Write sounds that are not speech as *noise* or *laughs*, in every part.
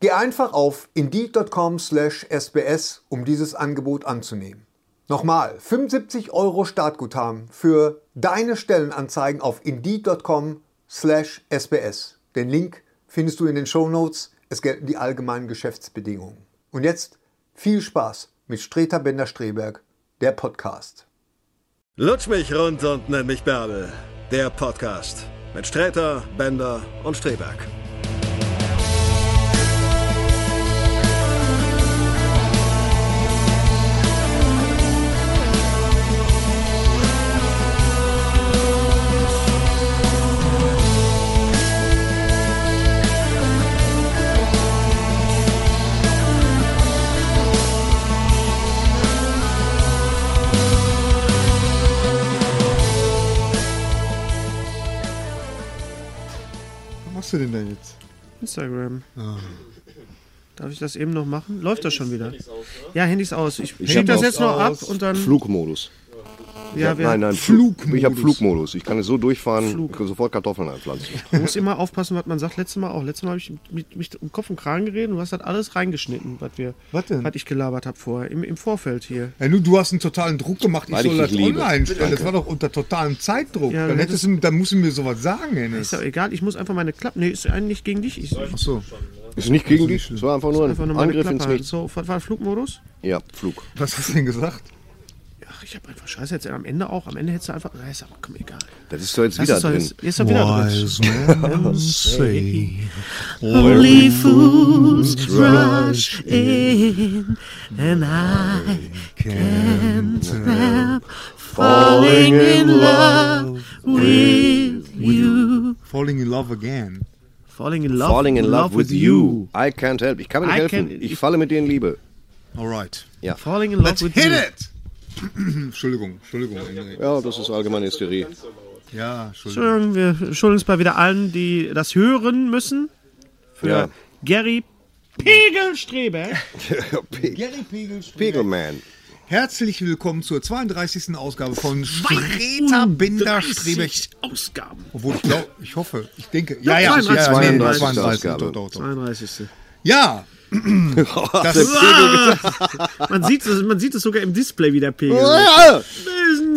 Geh einfach auf indeed.com/sbs, um dieses Angebot anzunehmen. Nochmal, 75 Euro Startguthaben für deine Stellenanzeigen auf indeed.com/sbs. Den Link findest du in den Show Notes. Es gelten die allgemeinen Geschäftsbedingungen. Und jetzt viel Spaß mit Streter Bender-Streberg, der Podcast. Lutsch mich rund und nenn mich Bärbel. Der Podcast mit Sträter, Bender und Streberg. Machst du denn da jetzt? Instagram. Darf ich das eben noch machen? Läuft das schon wieder? Ja, Handys aus. Ich hab schiebe das jetzt noch ab aus. und dann. Flugmodus. Ja, wir nein, nein, Flugmodus. Ich habe Flugmodus. Ich kann es so durchfahren, Flug. ich kann sofort Kartoffeln einpflanzen. Man muss immer aufpassen, was man sagt. Letztes Mal auch. Letztes Mal habe ich mit, mich um Kopf und Kragen geredet und du hast das alles reingeschnitten, was, wir, Was denn? was ich gelabert habe vorher. Im, Im Vorfeld hier. Ja, nun, du hast einen totalen Druck gemacht, ich Weil soll ich das liebe. online stellen. Das war doch unter totalem Zeitdruck. Ja, dann, hättest du, dann musst du mir sowas sagen, Hennes. Ist doch egal, ich muss einfach meine Klappe. Nee, ist eigentlich nicht gegen dich. Ich, ich Ach so. Ist nicht gegen dich, es war einfach nur ein einfach nur meine Angriff Klappe ins halten. Nichts. So, was war Flugmodus? Ja, Flug. Was hast du denn gesagt? Ach, ich habe einfach Scheiße jetzt am Ende auch. Am Ende hättest du einfach. Na, ist aber komm, egal. Das ist doch jetzt Das wieder ist drin. jetzt, ist doch wieder drin. men *laughs* say Only fools rush in, and I can't help falling in love with you. falling in love again. Falling in love, Falling in love with you. I can't help. Ich kann mir nicht I helfen. can- ich falle mit dir in Liebe. Alright. Ja. Falling in love Let's with hit you. it! *clears throat* Entschuldigung, Entschuldigung. Ja, das ist allgemeine Hysterie. Ja, Entschuldigung. Entschuldigung, wir entschuldigen uns bei wieder allen, die das hören müssen. Für Ja. Gary Pegelstreber. *laughs* Gary Pegel. Pegelman. Herzlich willkommen zur 32. Ausgabe von Streter Binder Strebeck. Ausgaben. Obwohl ich glaube, ich hoffe, ich denke. Ja, ja, 32. ja, nee, 32. 32. Ausgabe. Doch, doch, doch. 32. Ja, Das *laughs* Man sieht, es, man sieht es sogar im Display, wie der Pegel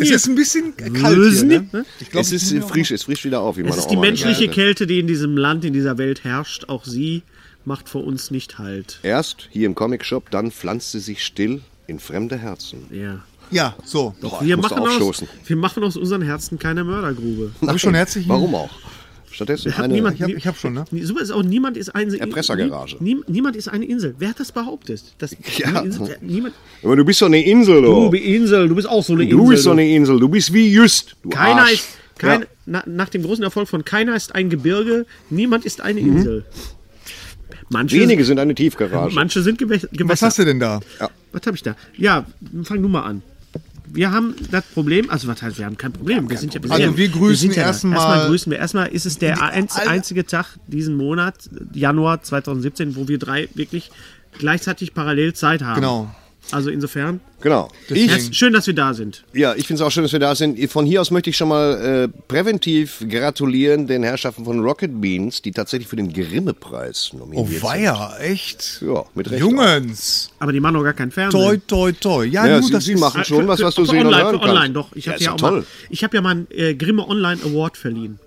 es ist ein bisschen kalt hier. die- Ne? Ich glaub, es ist auch frisch, es frischt wieder auf, wie Es ist die Oma menschliche gesagt. Kälte, die in diesem Land, in dieser Welt herrscht. Auch sie macht vor uns nicht Halt. Erst hier im Comicshop, dann pflanzt sie sich still in fremde Herzen. Ja. Ja, so. Boah, Wir machen, aus, wir machen aus unseren Herzen keine Mördergrube. Ich schon herzlichen Warum auch? Stattdessen eine... niemand- Ich habe hab schon, ne? Super ist auch niemand ist eine Erpressergarage. Nie, niemand ist eine Insel. Wer hat das behauptet? Das, *laughs* Ja. Insel, wer- niemand. Aber du bist so eine Insel, Du du. bist Insel, du bist auch so eine Insel. Du bist so eine Insel, du bist wie Just. Du Keiner Arsch. ist kein, Ja. na, nach dem großen Erfolg von Keiner ist ein Gebirge, niemand ist eine Insel. Manche, Mhm. Wenige sind eine Tiefgarage. manche sind Gewässer. Was hast du denn da? Was habe ich da? Ja, fang du mal an. Wir haben das Problem, also was heißt, wir haben kein Problem. Wir sind ja, Also sind ja- wir grüßen sind ja erstmal- Erstmal grüßen wir. Erstmal ist es der einz, einzige Tag diesen Monat, Januar 2017, wo wir drei wirklich gleichzeitig parallel Zeit haben. Genau. Also insofern, Genau. Erst schön, dass wir da sind. Ja, ich finde es auch schön, dass wir da sind. Von hier aus möchte ich schon mal äh, präventiv gratulieren den Herrschaften von Rocket Beans, die tatsächlich für den Grimme-Preis Oh, nominiert weia, echt? sind. Ja, mit Recht. Jungens. Aber die machen noch gar kein Fernsehen. Toi, toi, toi. Ja, Ja, sie, das sie ist... machen schon was, was du sehen und online, hören für online, kannst. doch. Ich Ja, habe ja, doch auch mal, toll. ich habe ja mal einen äh, Grimme Online Award verliehen.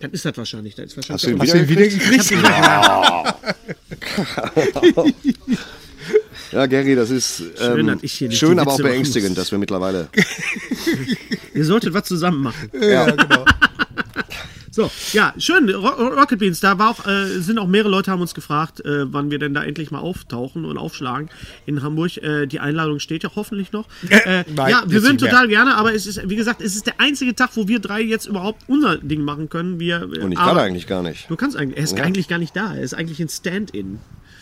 Dann ist das wahrscheinlich. Das ist wahrscheinlich Hast du ihn Hast du ihn wieder gekriegt? gekriegt? *laughs* Ja, *laughs* Gary, das ist ähm, schön, die aber auch beängstigend, dass wir mittlerweile. *laughs* Ihr solltet was zusammen machen. Ja, genau. *laughs* So, ja, schön. Ro Rocket Beans, da war auch, äh, sind auch mehrere Leute haben uns gefragt, äh, wann wir denn da endlich mal auftauchen und aufschlagen in Hamburg. Äh, die Einladung steht ja hoffentlich noch. *laughs* Äh, Nein, ja, wir würden total gerne, aber es ist, wie gesagt, es ist der einzige Tag, wo wir drei jetzt überhaupt unser Ding machen können. Wir, Und ich kann eigentlich gar nicht. Du kannst eigentlich, er ist eigentlich gar nicht da, er ist eigentlich ein Stand-in.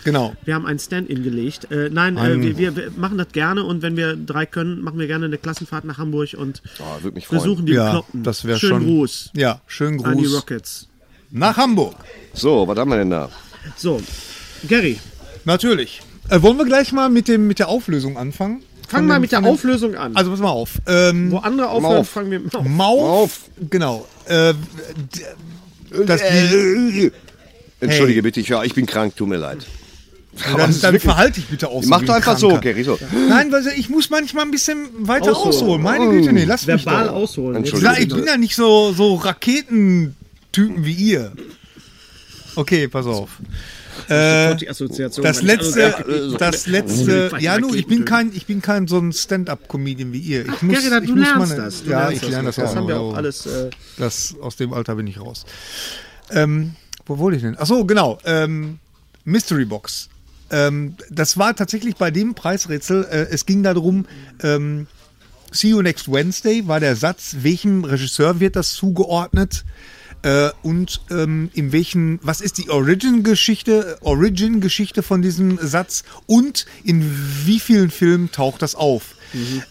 Genau. Wir haben ein Stand-in gelegt. Äh, nein, äh, wir, wir, wir machen das gerne und wenn wir drei können, machen wir gerne eine Klassenfahrt nach Hamburg und Oh, freuen. besuchen die Ja, Bekloppten. das wäre Schönen schon. Gruß Ja, schönen an die Gruß Rockets. nach Hamburg. So, was haben wir denn da? So, Gary, Natürlich. Äh, wollen wir gleich mal mit, dem, mit der Auflösung anfangen? fang Von mal dem- mit der Auflösung an. Also pass mal auf. Ähm, Wo andere aufhören, auf. fangen wir auf. Mauf, Auf. Genau. Äh, das, Entschuldige bitte, ich, ja, ich bin krank, tut mir leid. Dann, dann verhalte dich bitte auch so. Mach doch ein einfach so, Kranker. Gary. So. Nein, weil ich muss manchmal ein bisschen weiter Ausholen. ausholen. Meine Güte, nee, lass mich Verbal ausholen. Ich, Entschuldigung. ich bin ja nicht so, so Raketentypen wie ihr. Okay, pass auf. Äh, die Assoziation. das weil ich alles- letzte, das letzte, ja, du, ich bin kein, ich bin kein so ein Stand-up-Comedian wie ihr. Ich muss, Gerrit, ich du muss lernst meine- das. Du ja, lernst ich lerne das, Das auch haben wir auch alles. Äh, Das, aus dem Alter bin ich raus. Ähm, wo wollte ich denn? Ach so, genau. Ähm, Mystery Box. Ähm, das war tatsächlich bei dem Preisrätsel. Äh, es ging darum, ähm, See you next Wednesday war der Satz, welchem Regisseur wird das zugeordnet? Äh, und ähm, in welchen, was ist die Origin-Geschichte, Origin-Geschichte von diesem Satz und in wie vielen Filmen taucht das auf?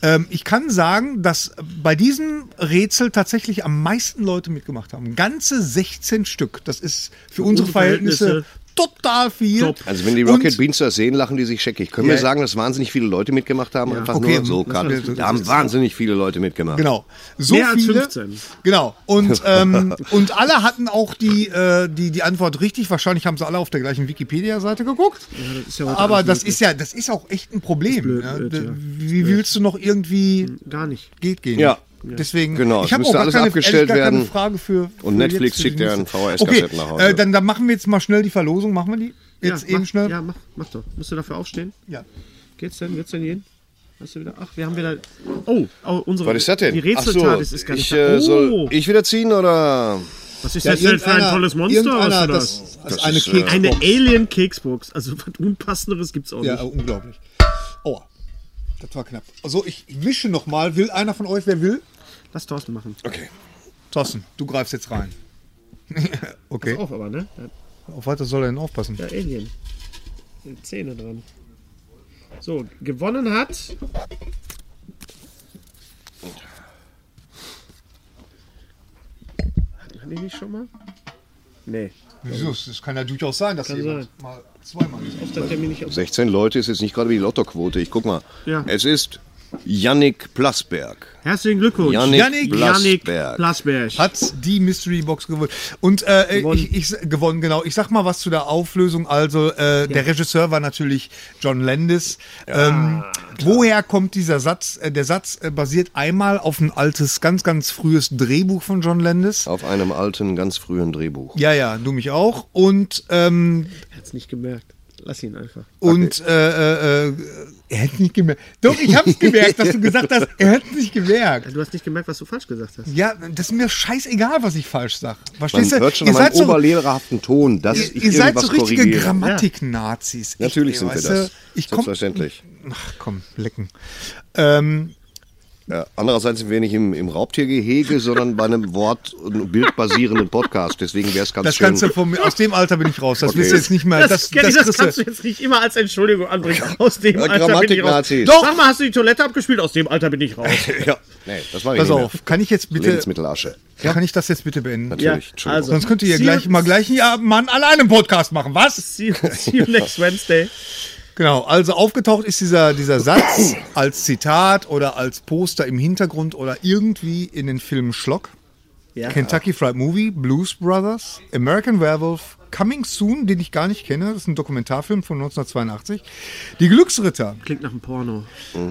Ähm, ich kann sagen, dass bei diesem Rätsel tatsächlich am meisten Leute mitgemacht haben. Ganze 16 Stück. Das ist für unsere unsere Verhältnisse, Verhältnisse total viel. Top. Also wenn die Rocket Und- Beans das sehen, lachen die sich scheckig. Können wir Ja. sagen, dass wahnsinnig viele Leute mitgemacht haben? Einfach Okay, nur so, das das Da haben wahnsinnig viele Leute mitgemacht. Genau. So Mehr als viele, 15. Genau. Und, *laughs* ähm, und alle hatten auch die, äh, die, die Antwort richtig. Wahrscheinlich haben sie alle auf der gleichen Wikipedia-Seite geguckt. das ist ja Aber das möglich. ist ja, das ist auch echt ein Problem. blöd, ne? blöd, ja. Wie willst du noch irgendwie Gar nicht. geht gehen? Ja. Deswegen, Genau, ich habe auch gar keine, abgestellt gar keine werden. Frage für, für Und Netflix jetzt, für schickt ja nächste. einen VHS-Kassetten nach Hause. Äh, dann, dann machen wir jetzt mal schnell die Verlosung. Machen wir die jetzt ja, eben mach, schnell? Ja, mach, mach doch. Musst du dafür aufstehen? Ja. Geht's denn? Wird's denn gehen? Hast du wieder? Ach, wir haben wieder. Oh, oh unsere. Was ist das denn? Die Ach so, Rätseltat ist gar nicht ich, da. äh, oh, soll ich wieder ziehen oder? was ist das denn für ein tolles Monster? Was das, das? das, ist eine ist, äh, Keksbox. Eine Alien-Keksbox. Also was Unpassenderes gibt's auch Ja, nicht. unglaublich. Oh, das war knapp. Also ich wische noch mal. Will einer von euch, wer will? Lass Thorsten machen. Okay. Thorsten, du greifst jetzt rein. *laughs* okay. Auf aber, ne? Auf was soll er denn aufpassen? Ja, Alien. Zähne dran. So, gewonnen hat. Hatten wir die nicht schon mal? Nee. Wieso? Das kann ja durchaus sein, dass Kann jemand sein. mal zweimal ist. Auf der Termin nicht auf. 16 Leute ist jetzt nicht gerade wie die Lottoquote. Ich guck mal. Ja. Es ist Yannick Plasberg. Herzlichen Glückwunsch. Yannick, Yannick Janik Plasberg. Plasberg. Hat die Mystery Box gewonnen. Und äh, Gewonnen. Ich, ich gewonnen, genau. Ich sag mal was zu der Auflösung. Also äh, der Regisseur war natürlich John Landis. ähm, woher kommt dieser Satz? Äh, der Satz äh, basiert einmal auf ein altes, ganz, ganz frühes Drehbuch von John Landis. Auf einem alten, ganz frühen Drehbuch. Ja, ja, du mich auch. Und ähm, Er hat's nicht gemerkt. Lass ihn einfach. Und äh, äh, äh, er hat nicht gemerkt. Doch, ich hab's gemerkt, dass du gesagt hast, er hat nicht gemerkt. Du hast nicht gemerkt, was du falsch gesagt hast. Ja, das ist mir scheißegal, was ich falsch sag. Man Verstehst du? hört schon ihr seid so, oberlehrerhaften Ton, dass ihr, ich ihr seid so richtige. Grammatik-Nazis. Echt, Natürlich sind wir das. Ich komm, Selbstverständlich. ach komm, lecken. Ähm, Ja, andererseits sind wir nicht im, im Raubtiergehege, sondern bei einem Wort- und bildbasierenden Podcast. Deswegen wäre es ganz das schön. Ganze von mir, aus dem Alter bin ich raus. Das Okay. willst du jetzt nicht mehr. Das, Das, das, das, das, kannst du- du jetzt nicht immer als Entschuldigung anbringen. Aus dem Ja, Alter bin ich raus. Doch. Sag mal, hast du die Toilette abgespielt? Aus dem Alter bin ich raus. *laughs* ja, nee, das war ich Pass nicht mehr. auf, kann ich jetzt bitte, Lebensmittelasche. kann ich das jetzt bitte beenden? Natürlich, Entschuldigung. also, Sonst könnt ihr ja gleich mal gleich ja, Mann alleine einen Podcast machen, was? See you, see you next Wednesday. Genau, also aufgetaucht ist dieser, dieser Satz *coughs* als Zitat oder als Poster im Hintergrund oder irgendwie in den Filmen Schlock. Ja. Kentucky Fried Movie, Blues Brothers, American Werewolf, Coming Soon, den ich gar nicht kenne, das ist ein Dokumentarfilm von 1982. Die Glücksritter, Klingt nach einem Porno.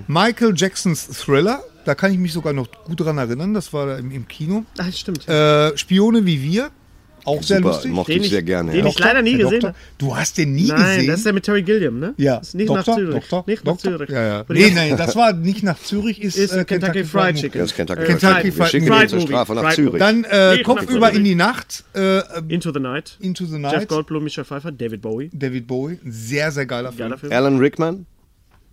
Michael Jacksons Thriller, da kann ich mich sogar noch gut dran erinnern, das war im, im Kino. Ach, stimmt. Äh, Spione wie wir, Auch sehr Super, lustig. mochte Den ich ich- sehr gerne. den ja. ich leider nie gesehen habe. Du hast den nie Nein, gesehen? das ist der mit Terry Gilliam, ne? ja, Ist nicht Doktor, nach Zürich. Doktor, nicht nach Doktor. Zürich. Ja, ja. Nee, nein, das war nicht nach Zürich, ist, Ist äh, Kentucky Fried Chicken. Das ist Kentucky Äh, Fried Kentucky Chicken. Fried- schicken Fried zur Movie. Strafe nach Fried Zürich. Dann äh, Kopf nach über in die Nacht, äh, Into the Night. Into the Jeff Night, Goldblum, Michelle Pfeiffer, David Bowie. David Bowie, sehr, sehr geiler Film. Geiler Film. Alan Rickman?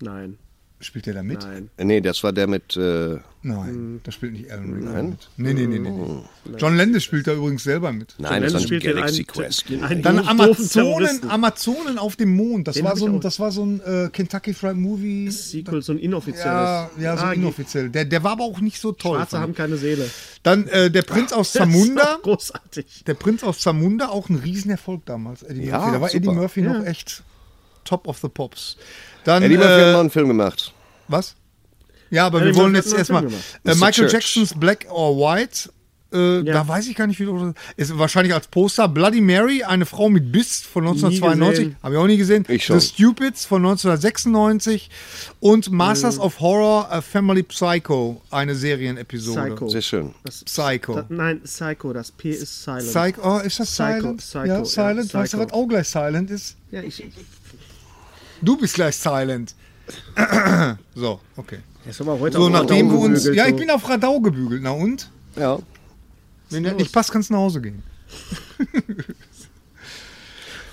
Nein, Spielt der da mit? nein. Nee, das war der mit. Äh, Nein, da spielt nicht Alan Rickman mit. Nee, nee, nee, nee. nee. John Landis spielt da übrigens selber mit. nein, das spielt den Galaxy einen- Quest. den einen Dann Amazonen. Amazonen auf dem Mond. Das Den war so ein, das war so ein äh, Kentucky Fried Movie. Sequel, so ein inoffizielles. Ja, ja, so Ah, inoffiziell. Der, der war aber auch nicht so toll. Schwarze haben keine Seele. Dann äh, der Prinz aus *laughs* Zamunda. großartig. Der Prinz aus Zamunda, auch ein Riesenerfolg damals. Eddie Ja, Murphy. Da war super. Eddie Murphy noch echt top of the pops. Dann, Eddie Murphy hat äh, noch einen Film gemacht. was? Ja, aber Eddie wir wollen jetzt hat erstmal. Äh. Michael Church. Jacksons Black or White. Äh, Da weiß ich gar nicht, wie du. Ist wahrscheinlich als Poster. Bloody Mary, eine Frau mit Biss von 1992. gesehen. Habe ich auch nie gesehen. Ich schon. The Stupids von 1996. Und Masters Mhm. of Horror, A Family Psycho, eine Serienepisode. Psycho. Sehr schön. Psycho. Da, nein, Psycho, das P ist silent. Psycho, oh, ist das Psycho, Silent? Psycho, ja, ja, Silent. weißt du, was auch gleich Silent ist? Ja, ich, Du bist gleich Silent. *coughs* so, okay. das haben wir heute So, auch nachdem wir uns. gebügelt, Ja, ich bin auf Radau gebügelt. Na und? Ja. Wenn das nicht passt, kannst du nach Hause gehen. *laughs*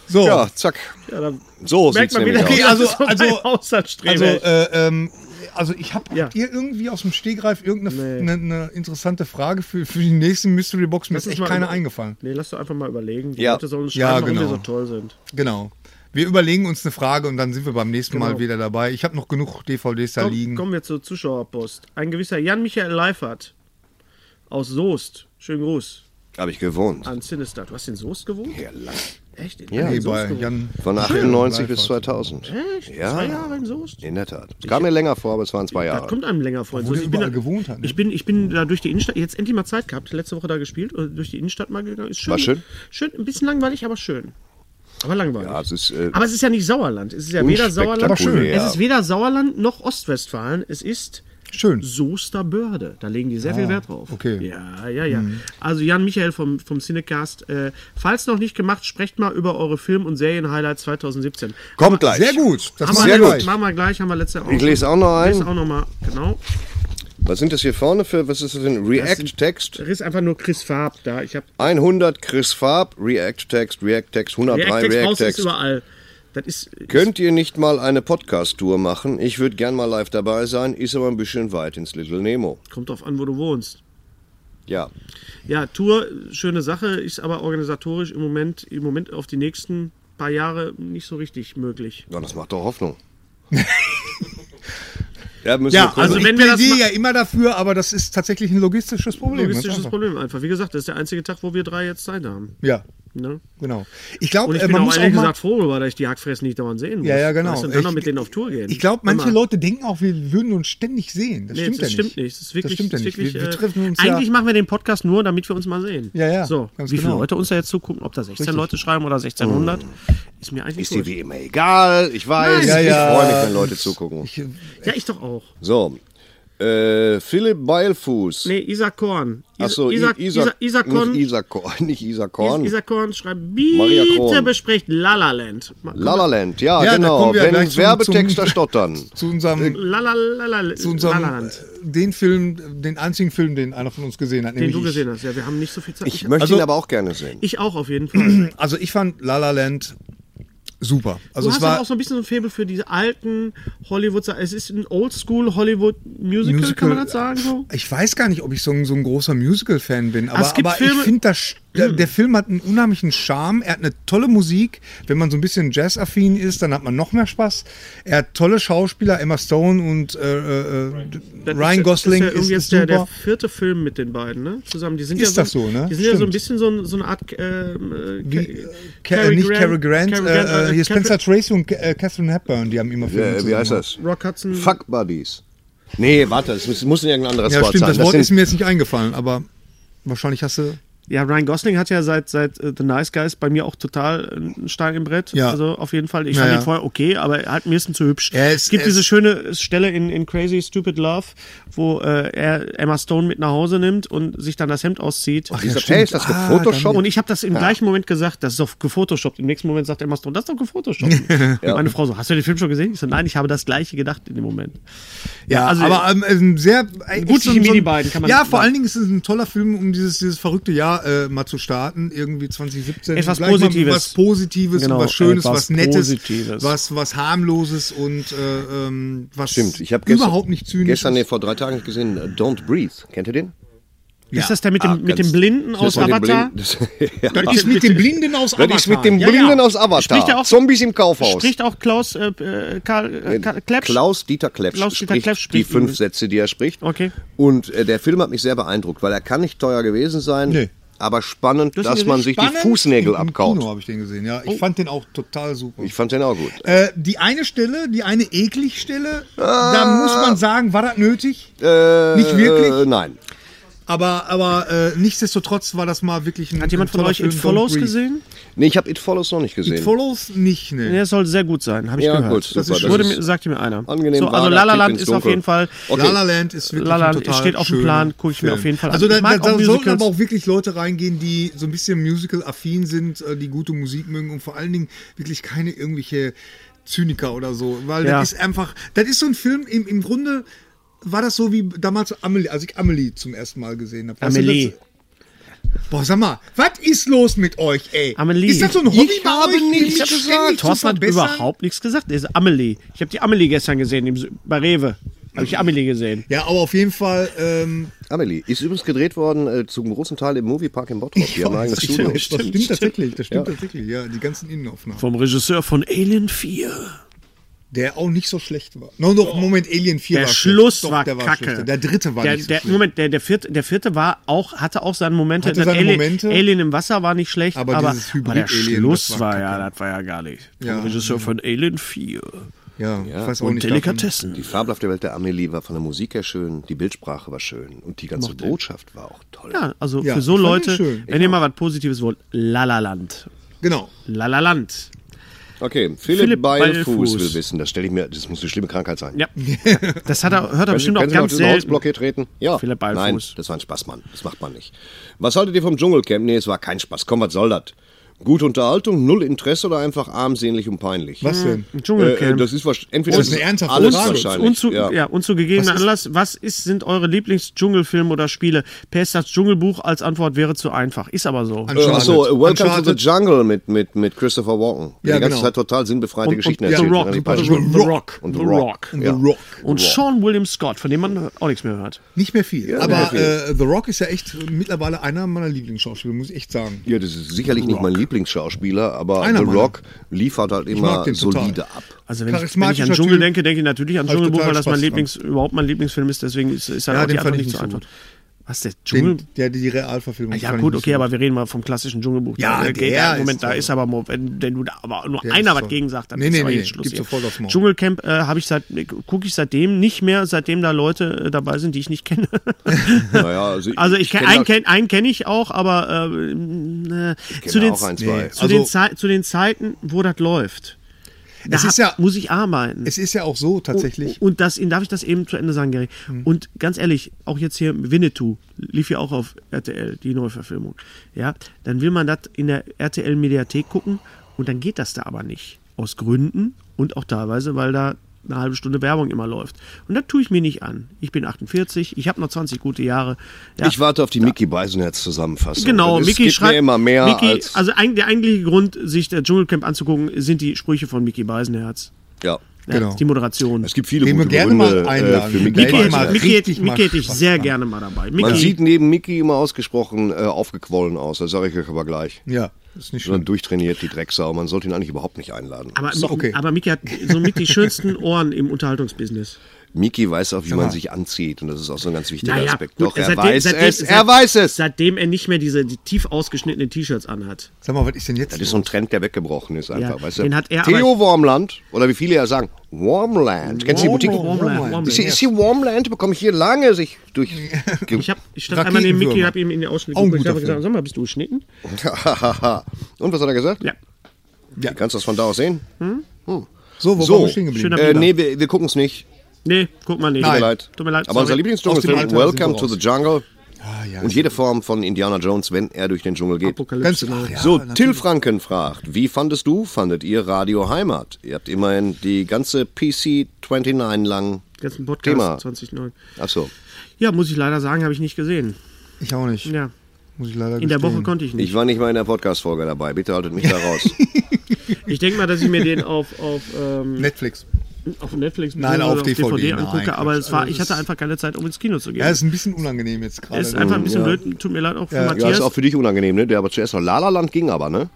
so. Ja, zack. Ja, dann So merkt man wieder. Okay, also- also- Also, äh, ähm, also ich habe Ja. ihr irgendwie aus dem Stegreif irgendeine Nee. eine, eine interessante Frage für, für die nächste Mystery Box? Mir Lass ist echt keine über- eingefallen. Nee, lass doch einfach mal überlegen. Die Ja. Leute sollen uns Ja, schreiben, warum genau. wir so toll sind. Genau. Wir überlegen uns eine Frage und dann sind wir beim nächsten Mal Genau. wieder dabei. Ich habe noch genug DVDs da Komm, liegen. kommen wir zur Zuschauerpost. Ein gewisser Jan-Michael Leifert aus Soest. Schönen Gruß Habe ich gewohnt. an Sinister. Du hast in Soest gewohnt? Ja, lang. Echt? In, Ja, Nee, bei gewohnt? Jan Von 98 bis 2000. Echt? Ja. Zwei Jahre in Soest? In der Tat. Es kam mir länger vor, aber es waren zwei Das Jahre. kommt einem länger vor. Soest. der ich, bin da, gewohnt hat, ne? ich, bin, ich bin da durch die Innenstadt, jetzt endlich mal Zeit gehabt, letzte Woche da gespielt, äh, durch die Innenstadt mal gegangen. Ist schön, War schön? Schön, ein bisschen langweilig, aber schön. Aber langweilig. Ja, es ist, äh, aber es ist ja nicht Sauerland. Es ist ja weder Sauerland, Aber schön. es ist weder Sauerland noch Ostwestfalen. Es ist Schön. Soester Börde. Da legen die sehr viel Wert drauf. Ah, okay. Mhm. Ja, ja, ja. Also Jan Michael vom, vom Cinecast. Äh, falls noch nicht gemacht, sprecht mal über eure Film- und Serien-Highlights 2017. kommt gleich. Sehr gut. Das wir, wir gut. gleich. Machen wir gleich, haben wir letzte auch. Ich lese auch noch Lese ein. auch noch mal, genau. Was sind das hier vorne für, was ist das denn? React-Text? Da ist einfach nur Chris Farb da. Ich habe 100 Chris Farb, React-Text, React-Text, 103 React-Text React-Text. überall. Das ist, Könnt ihr nicht mal eine Podcast-Tour machen? Ich würde gern mal live dabei sein, ist aber ein bisschen weit ins Little Nemo. kommt drauf an, wo du wohnst. Ja, Ja, Tour, schöne Sache, ist aber organisatorisch im Moment, im Moment auf die nächsten paar Jahre nicht so richtig möglich. ja das macht doch Hoffnung. *laughs* ja, müssen Ja, also, Also ich wenn wir das ja immer dafür, aber das ist tatsächlich ein logistisches Problem. Ganz Logistisches einfach. Problem einfach. Wie gesagt, das ist der einzige Tag, wo wir drei jetzt Zeit haben. Ja, Ne? genau. Ich glaube, Und ich äh, bin man auch muss auch ehrlich mal, gesagt froh darüber, dass ich die Hackfressen nicht dauernd sehen muss. Ja, ja, genau. Weißt und dann noch Ich- mit denen auf Tour gehen. ich glaube, manche. Leute denken auch, wir würden uns ständig sehen. Das Nee, stimmt das ja stimmt nicht. nicht. Das wirklich, das stimmt ja nicht. wirklich, wir, wir äh, treffen uns Eigentlich ja. machen wir den Podcast nur, damit wir uns mal sehen. Ja, ja, So, ganz wie viele genau. Leute uns da jetzt zugucken, ob da 16 Leute schreiben oder 1600, ist mir eigentlich Ist dir wie immer egal, ich weiß. Ja, ja. Ich freue mich, wenn Leute zugucken. Ich, äh, Ja, ich doch auch. So, äh, Philipp Beilfuß. Nee, Isaac Korn. Is Achso, Isaac, Isaac, Isaac Korn. nicht Isaac Korn, *laughs* nicht Isaac Korn. Isaac Korn schreibt, Maria bitte Korn. besprecht La La Land. La La Land, ja, Ja, genau. Wenn zum- Werbetexter zum- stottern. *laughs* zu unserem, La La La La, zu unserem La Land. äh, den Film, den einzigen Film, den einer von uns gesehen hat. Den nämlich du ich. gesehen hast. Ja, wir haben nicht so viel Zeit. Ich möchte Also- ihn aber auch gerne sehen. ich auch auf jeden Fall. Also ich fand La La Land super. Also Du es hast war aber auch so ein bisschen so ein Faible für diese alten Hollywood. Es ist ein Oldschool Hollywood Musical, kann man das sagen so? Ich weiß gar nicht, ob ich so ein, so ein großer Musical-Fan bin, aber, es gibt aber Filme- ich finde, das- der, der Film hat einen unheimlichen Charme. Er hat eine tolle Musik. Wenn man so ein bisschen Jazz-affin ist, dann hat man noch mehr Spaß. Er hat tolle Schauspieler, Emma Stone und äh, äh, Das Ryan ist, Gosling ist ist, ja irgendwie ist jetzt der, der vierte Film mit den beiden, ne? Zusammen. Die sind Ist ja das so, ne? Die sind ja so ein Stimmt. bisschen so, so eine Art. Ähm, äh, Wie, äh, Ca- äh, nicht Cary Grant, Cary äh, äh, hier Catherine- Spencer Tracy und äh, Catherine Hepburn, die haben immer Filme wie heißt das? Rock Hudson. Fuck Buddies. Nee, warte, es muss, muss ein irgendein anderes Ja, Wort stimmt, sein. das Wort sind, ist mir jetzt nicht eingefallen, aber wahrscheinlich hast du Ja, Ryan Gosling hat ja seit, seit äh, The Nice Guys bei mir auch total einen Stein im Brett. Ja. Also auf jeden Fall. Ich Ja, fand ja. ihn vorher okay, aber er hat mir ist ein zu hübsch. Ist- es gibt diese schöne Stelle in, in Crazy Stupid Love, wo äh, er Emma Stone mit nach Hause nimmt und sich dann das Hemd auszieht. Dieser stimmt. hey, ist das Ah, gefotoshoppt? Und ich habe das im gleichen Moment gesagt, das ist doch gefotoshoppt. Im nächsten Moment sagt Emma Stone, das ist doch gefotoshoppt. *laughs* Und Meine Frau so, hast du den Film schon gesehen? Ich so, nein, ich habe das gleiche gedacht in dem Moment. Ja, also- aber ähm, ein sehr äh, echt so Chemie, so ein- die beiden, kann man Ja, vor allen Dingen ist es ein toller Film, um dieses, dieses verrückte Jahr äh, mal zu starten, irgendwie 2017. Etwas Gleich mal Positives. Was Positives Genau, was Schönes, etwas was Nettes, Positives. was was harmloses und äh, ähm, was Stimmt, ich habe gestern, überhaupt nicht zynisch gestern, nee, vor drei Tagen gesehen, äh, Don't Breathe. Kennt ihr den? Ja. Ist das der mit dem, Ah, mit dem Blinden das aus Avatar? Blinden- das, *laughs* ja. Das ist mit dem Blinden aus Das Avatar. ist mit dem Ja, ja. Blinden aus Avatar. Er auch- Zombies im Kaufhaus. Spricht auch Klaus äh, äh, Karl, äh, Klepsch? Klaus Dieter Klepsch Klaus Dieter spricht Klepsch die spricht fünf ihn. Sätze, die er spricht. Okay. Und äh, der Film hat mich sehr beeindruckt, weil er kann nicht teuer gewesen sein, Nee. Aber spannend, ihn dass man sich Spannend. die Fußnägel Im, im abkaut. Kino habe ich den gesehen, ja. Ich fand den auch total super. Ich fand den auch gut. Äh, die eine Stelle, die eine eklig Stelle, da muss man sagen, war das nötig? Äh, Nicht wirklich? Äh, nein. Aber, aber äh, nichtsdestotrotz war das mal wirklich ein Hat jemand von euch It Follows gesehen? Nee, ich habe It Follows noch nicht gesehen. It Follows nicht, ne. Der soll sehr gut sein, habe ich Ja, gehört. gut, Das super, ist das Wurde ist mir, sagte mir einer. angenehm so, also vager La La Tipp Land ins ist auf jeden Fall. Okay. La La Land ist wirklich La La total steht auf dem Plan, gucke ich mir auf jeden Fall an. Also da, da, auch da sollten aber auch wirklich Leute reingehen, die so ein bisschen musical-affin sind, äh, die gute Musik mögen und vor allen Dingen wirklich keine irgendwelche Zyniker oder so. Weil Ja. das ist einfach, das ist so ein Film, im, im Grunde war das so wie damals Amelie, als ich Amelie zum ersten Mal gesehen habe. Amelie. Boah, sag mal, was ist los mit euch, ey? Amelie. Ist das so ein Hobby Ich bei habe euch, nichts gesagt. Thorsten hat überhaupt nichts gesagt. Das ist Amelie. Ich habe die Amelie gestern gesehen, bei Rewe. Habe ich Amelie gesehen. Ja, aber auf jeden Fall, ähm, Amelie ist übrigens gedreht worden äh, zum großen Teil im Moviepark in Bottrop. Die haben ein eigenes das Studio. stimmt, das stimmt tatsächlich, das stimmt tatsächlich, ja, die ganzen Innenaufnahmen. Vom Regisseur von Alien 4. Der auch nicht so schlecht war. No, no, Moment, Alien 4 Der war Schluss schlecht. Doch, war der kacke. schlechter. Der dritte war der, nicht so der, schlecht. Moment, der, der, vierte, der vierte war auch, hatte auch seine Momente. Hatte seine Alien, Momente. Alien im Wasser war nicht schlecht, Aber aber, dieses aber der Hybrid-Alien, Schluss das war, war ja, das war ja gar nicht. Ja. Regisseur von Alien 4. Ja, ich weiß auch Und nicht. davon. Delikatessen. Die fabelhafte Welt der Amelie war von der Musik her schön, die Bildsprache war schön und die ganze Botschaft war auch toll. Ja, also Ja, für so Leute, wenn ihr mal was Positives wollt, La La Land. Genau. La La Land. Okay, Philipp, Philipp Beilfuß Beilfuß. will wissen, das stelle ich mir, das muss eine schlimme Krankheit sein. Ja. Das hat er, hört er Sie, bestimmt auch Sie ganz diesen selten. Holzblock hier treten? Ja. Philipp Beilfuß. Nein, das war ein Spaß, Mann. Das macht man nicht. Was haltet ihr vom Dschungelcamp? Nee, es war kein Spaß. Komm, was soll das? Gute Unterhaltung, null Interesse oder einfach armselig und peinlich? Was denn? Äh, Dschungelcamp. das ist entweder das ist eine ernsthafte alles Frage. wahrscheinlich. und zu, ja. ja. und zu gegebenem Anlass, was ist, sind eure Lieblings-Dschungelfilme oder Spiele? PS das Dschungelbuch als Antwort wäre zu einfach. Ist aber so. Äh. Achso, äh, Welcome to Uncharted. the Jungle mit, mit, mit Christopher Walken. Ja, die ganze genau. Zeit total sinnbefreite Und, Geschichten und The erzählt. Rock, die The, beiden The, spielen. The Rock, Und The The Rock. Rock. The Ja. Rock. Und Sean William Scott, von dem man auch nichts mehr hört. Nicht mehr viel. Ja, Aber mehr Äh, The Rock ist ja echt mittlerweile einer meiner Lieblingsschauspieler, muss ich echt sagen. Ja, das ist sicherlich nicht mein Lieblingsschauspieler, aber Einer The meiner. Rock liefert halt immer solide ab. Also wenn ich, wenn ich an Dschungel denke, denke ich natürlich an Dschungelbuch, weil das mein Lieblings, überhaupt mein Lieblingsfilm ist. Deswegen ist, ist halt Ja, auch die Antwort nicht so einfach. Was, der Dschungel? Den, der, die Realverfilmung. ja fand ich gut, okay, aber wir reden mal vom klassischen Dschungelbuch. Ja, Da- der ist Moment, da toll. ist aber, wenn, wenn du da aber nur Der einer was toll. gegen sagt, dann Nee, ist nee, aber nee, jetzt Schluss gibt's sofort aufs Maul. Dschungelcamp äh, habe ich seit, gucke ich seitdem nicht mehr, seitdem da Leute äh, dabei sind, die ich nicht kenne. *laughs* Naja, also, *laughs* Also ich kenn, kenn einen kenne einen kenn ich auch, aber äh, äh, zu, den, auch ein, zwei. Nee. zu, Also- den zu den Zeiten, wo das läuft. Da Es ist ja- muss ich arbeiten. Es ist ja auch so tatsächlich. Und das, darf ich das eben zu Ende sagen, Gary? Und ganz ehrlich, auch jetzt hier Winnetou lief ja auch auf RTL, die Neuverfilmung. Ja, dann will man das in der RTL-Mediathek gucken und dann geht das da aber nicht. Aus Gründen und auch teilweise, weil da eine halbe Stunde Werbung immer läuft. Und das tue ich mir nicht an. Ich bin 48, ich habe noch 20 gute Jahre. Ja, Ich warte auf die Mickey Beisenherz Zusammenfassung. Genau, es Mickey gibt schreibt mir immer mehr Mickey, als also eigentlich, der eigentliche Grund, sich der Dschungelcamp anzugucken, sind die Sprüche von Mickey Beisenherz. ja. Ja, Genau. Die Moderation. Es gibt viele wir gute gerne Gründe mal äh, einladen. für Mickey Mickey mal. Mickey, hätte, Mickey hätte ich sehr gerne mal dabei. Man Mickey, sieht neben Mickey immer ausgesprochen äh, aufgequollen aus, das sage ich euch aber gleich. Ja, ist nicht Sondern schlimm. durchtrainiert, die Drecksau. Man sollte ihn eigentlich überhaupt nicht einladen. aber, So, okay. aber Mickey hat so mit die schönsten Ohren im Unterhaltungsbusiness. Miki weiß auch, wie man sich anzieht und das ist auch so ein ganz wichtiger Naja, Aspekt. gut, Doch, er seitdem- weiß seitdem- es, seit- er weiß es. Seitdem er nicht mehr diese die tief ausgeschnittenen T-Shirts anhat. Sag mal, was ist denn jetzt? Das ist so ein Trend, der weggebrochen ist einfach, Ja, weißt du? den hat er Theo Wormland, oder wie viele ja sagen, Wormland. Kennst du die Boutique? Warmland, Warmland. Ist hier, ist hier Warmland? Bekomme ich hier lange sich durch... *laughs* Ich, hab, ich stand einmal neben Mickey habe ihm in den Ausschnitt Auch ein geguckt. Ich habe gesagt, sag mal, bist du geschnitten? *laughs* und was hat er gesagt? Ja. Ja. Kannst du das von da aus sehen? So, wo So, waren wir stehen geblieben? Schöner Äh, nee, wir, wir gucken es nicht. Nee, guck mal nicht. Tut mir leid. Tut mir leid. Aber unser sorry. Lieblingsdschungel Aus dem ist Alter sind Welcome to the Jungle. Ah, ja, Und jede Form von Indiana Jones, wenn er durch den Dschungel geht. Apokalypse. Ganz, ach, ja, so, natürlich. Till Franken fragt, wie fandest du, fandet ihr Radio Heimat? Ihr habt immerhin die ganze PC 29 lang. Ganzen Podcast Thema. 2009. Achso, Ja, muss ich leider sagen, habe ich nicht gesehen. Ich auch nicht. Ja. Muss ich leider In der gestehen. Woche konnte ich nicht. ich war nicht mal in der Podcast-Folge dabei. Bitte haltet mich da *laughs* raus. Ich denke mal, dass ich mir den auf, auf, ähm, Netflix. Auf Netflix Nein, oder auf DVD, nein, angucke, aber es war, Also ich hatte einfach keine Zeit, um ins Kino zu gehen. Ja, ist ein bisschen unangenehm jetzt gerade. ist einfach ein bisschen ja. blöd, tut mir leid auch für Ja, ja, ja, Matthias. ist auch für dich unangenehm, ne? Der aber zuerst noch La La Land ging aber, ne?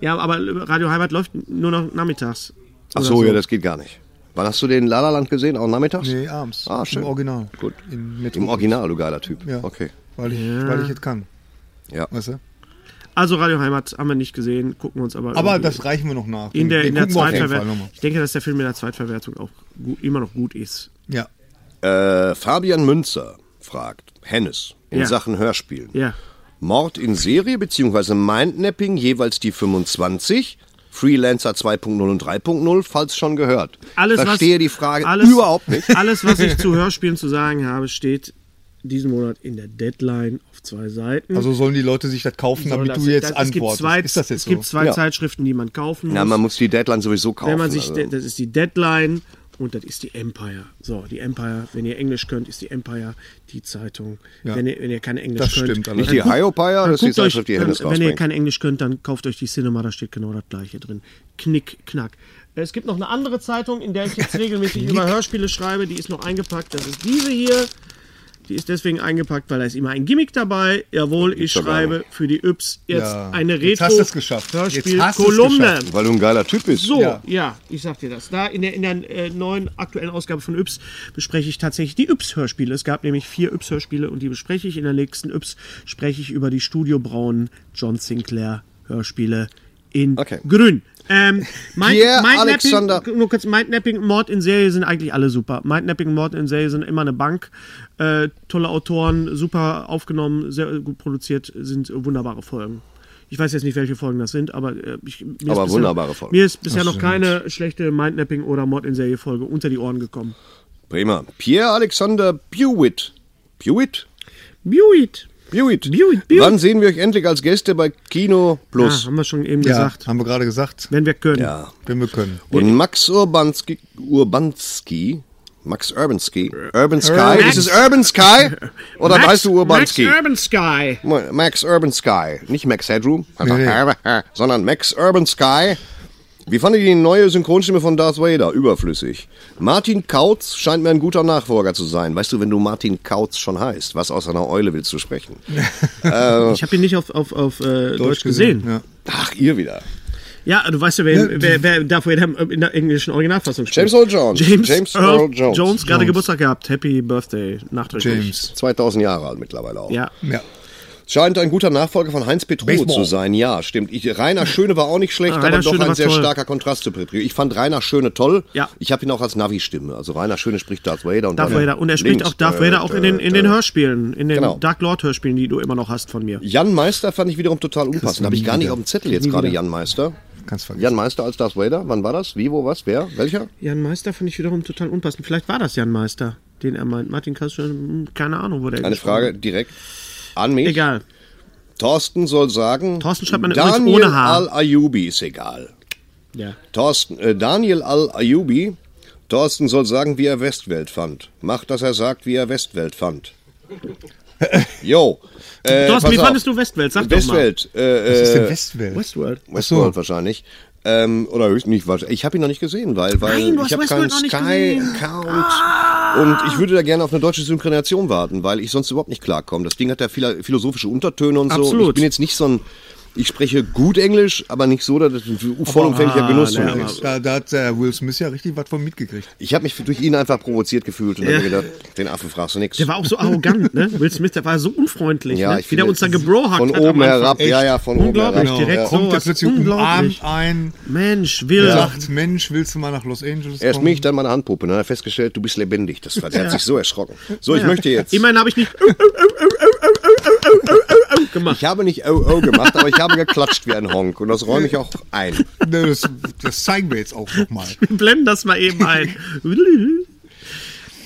Ja, aber Radio Heimat läuft nur noch nachmittags. Ach Oder so, ja, das geht gar nicht. Wann hast du den La La Land gesehen? Auch nachmittags? Nee, abends. Ah, schön. Im Original. Gut. Im Original, du geiler Typ. Ja. Okay. Weil ich, weil ich jetzt kann. Ja. Weißt du? Also Radio Heimat haben wir nicht gesehen, gucken wir uns aber. Aber das reichen wir noch nach. in der, in der Zweitverwertung. Ich denke, dass der Film in der Zweitverwertung auch gut, immer noch gut ist. Ja. Äh, Fabian Münzer fragt, Hennes, in Ja. Sachen Hörspiel. Ja. Mord in Serie bzw. Mindnapping jeweils die 25, Freelancer 2.0 und 3.0, falls schon gehört. Alles, Verstehe was, die Frage alles, überhaupt nicht. *laughs* Alles, was ich zu Hörspielen zu sagen habe, steht diesen Monat in der Deadline auf zwei Seiten. Also sollen die Leute sich das kaufen, damit das- du jetzt das- es gibt antwortest. Zwei, ist das jetzt es gibt so? zwei Ja. Zeitschriften, die man kaufen muss. Na, man muss die Deadline sowieso kaufen. wenn man sich, also. das ist die Deadline und das ist die Empire. So, die Empire, wenn ihr Englisch könnt, ist die Empire die Zeitung. Ja. Wenn, ihr, wenn ihr kein Englisch Das könnt, stimmt dann. Nicht die dann das ist die guckt euch, Zeitschrift, die Hennes wenn ihr kein Englisch könnt, dann kauft euch die Cinema, da steht genau das gleiche drin. Knick, knack. Es gibt noch eine andere Zeitung, in der ich jetzt *laughs* regelmäßig über Hörspiele schreibe, die ist noch eingepackt. Das ist diese hier. Die ist deswegen eingepackt, weil da ist immer ein Gimmick dabei. Jawohl, ich schreibe für die Yps jetzt Ja. eine Jetzt hast du es geschafft. Jetzt hast du es Retro-Hörspiel-Kolumne. geschafft. Weil du ein geiler Typ bist. So, Ja. ja. ich sag dir das. Da in der, in der äh, neuen aktuellen Ausgabe von Yps bespreche ich tatsächlich die Yps-Hörspiele. Es gab nämlich vier Yps-Hörspiele und die bespreche ich. In der nächsten Yps spreche ich über die Studiobrauen John Sinclair Hörspiele in Okay. Grün. Ähm, Mind, Pierre Mindnapping- Alexander- nur kurz, Mindnapping, Mord in Serie sind eigentlich alle super. Mindnapping, Mord in Serie sind immer eine Bank. Äh, tolle Autoren, super aufgenommen, sehr gut produziert, sind wunderbare Folgen. Ich weiß jetzt nicht, welche Folgen das sind, aber äh, ich, mir Aber ist bisher, wunderbare Folgen. Mir ist bisher noch keine schlechte Mindnapping oder Mord in Serie Folge unter die Ohren gekommen. Prima. Pierre Alexander Bewitt. Bewitt? Buit. Bewitt. Bewitt, Bewitt. Wann sehen wir euch endlich als Gäste bei Kino Plus? haben wir schon eben Ja, gesagt. haben wir gerade gesagt. Wenn wir können. Ja. Wenn wir können. Und Max Urbanski, Urbanski, Max Urbanski, Urban Sky, Max- ist es Urban Sky? *laughs* Oder Max, weißt du Urbanski? Max Urban Sky. Max Urban Sky, nicht Max Headroom, Nee, *laughs* sondern Max Urban Sky. Wie fandet ihr die neue Synchronstimme von Darth Vader? Überflüssig. Martin Kautz scheint mir ein guter Nachfolger zu sein. Weißt du, wenn du Martin Kautz schon heißt, was aus einer Eule willst du sprechen? *laughs* Ich habe ihn nicht auf, auf, auf äh, Deutsch, gesehen. Ja. Ach, ihr wieder. Ja, du weißt ja, wer, wer, wer Darth Vader in der englischen Originalfassung spricht. James Earl Jones. James, James Earl, Earl Jones. Jones. gerade Geburtstag gehabt. Happy Birthday. Nachträglich. James. 2000 Jahre alt mittlerweile auch. Ja. Ja. Scheint ein guter Nachfolger von Heinz Petru Baseball. zu sein. Ja, stimmt. Ich, Rainer Schöne war auch nicht schlecht, Ah, Rainer aber doch Schöne ein sehr toll. starker Kontrast zu Petru. Ich fand Rainer Schöne toll. Ja. Ich habe ihn auch als Navi-Stimme. Also Rainer Schöne spricht Darth Vader. Und Darth Vader. Und er spricht links, auch Darth äh, Vader auch in den, in den äh, Hörspielen, in den Genau. Dark Lord Hörspielen, die du immer noch hast von mir. Jan Meister fand ich wiederum total unpassend. Habe ich gar nicht auf dem Zettel jetzt gerade Jan Meister. Kannst vergessen. Jan Meister als Darth Vader. Wann war das? Wie, wo, was, wer? Welcher? Jan Meister finde ich wiederum total unpassend. Vielleicht war das Jan Meister, den er meint. Martin Kassel, hm, keine Ahnung, wo der Eine Frage direkt an mich. Egal. Thorsten soll sagen, Thorsten schreibt man Daniel ohne H. Al-Ayubi ist egal. Ja. Thorsten, äh, Daniel Al-Ayubi, Thorsten soll sagen, wie er Westwelt fand. Macht, dass er sagt, wie er Westwelt fand. *laughs* Jo. Äh, Thorsten, wie auf. fandest du Westwelt? Sag Westwelt? Äh, Was ist denn äh, Westwelt? Westworld. Westworld wahrscheinlich. Ähm, oder höchstens nicht. Ich habe ihn noch nicht gesehen, weil, weil Nein, ich habe keinen. Sky-Account. Und ich würde da gerne auf eine deutsche Synchronisation warten, weil ich sonst überhaupt nicht klarkomme. Das Ding hat ja viele philosophische Untertöne und so. Und ich Absolut. bin jetzt nicht so ein Ich spreche gut Englisch, aber nicht so, dass es ein vollumfänglicher Genuss für ne, mich aber- ist. Da, da hat äh, Will Smith ja richtig was von mitgekriegt. Ich habe mich durch ihn einfach provoziert gefühlt und Ja. habe mir gedacht, den Affen fragst du nichts. Der war auch so arrogant, ne? *laughs* Will Smith, der war so unfreundlich, Ja, ne? ich Wie der uns da gebrohackt Von hat. am oben herab, ja, ja, von oben Unglaublich, herab. direkt Ja. so. Kommt der plötzlich unglaublich. umarmt ein, Mensch, will. sagt, Mensch, willst du mal nach Los Angeles Erst kommen? mich, dann meine Handpuppe. Dann hat er festgestellt, du bist lebendig. Das war, der hat sich so erschrocken. So, ich möchte jetzt. Immerhin habe ich nicht *laughs* oh, gemacht. Ich habe nicht oh, oh gemacht, aber ich habe geklatscht wie ein Honk und das räume ich auch ein. Ne, das, das zeigen wir jetzt auch nochmal. *laughs* Wir blenden das mal eben ein. *laughs*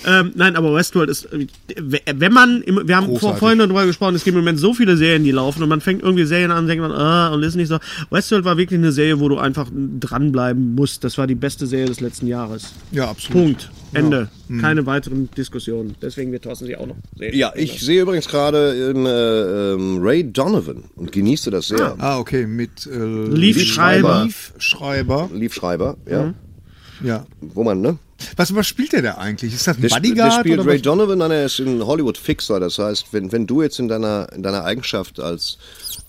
Ähm, nein, aber Westworld ist, wenn man, wir haben Großartig. vorhin darüber gesprochen, es gibt im Moment so viele Serien, die laufen und man fängt irgendwie Serien an und denkt man, ah, und ist nicht so. Westworld war wirklich eine Serie, wo du einfach dranbleiben musst. Das war die beste Serie des letzten Jahres. Ja, absolut. Punkt. Ende. Keine weiteren Diskussionen. Deswegen wird Thorsten sich auch noch sehen. Ja, ich sehe übrigens gerade ähm, äh, ähm, Ray Donovan und genieße das sehr. Ah, okay, mit äh, Liefschreiber. Liefschreiber, Liefschreiber, ja. ja. Wo man, ne? Was, was spielt der da eigentlich? Ist das ein Der, sp- der Bodyguard spielt oder Ray was? Donovan, nein, er ist ein Hollywood-Fixer. Das heißt, wenn, wenn du jetzt in deiner, in deiner Eigenschaft als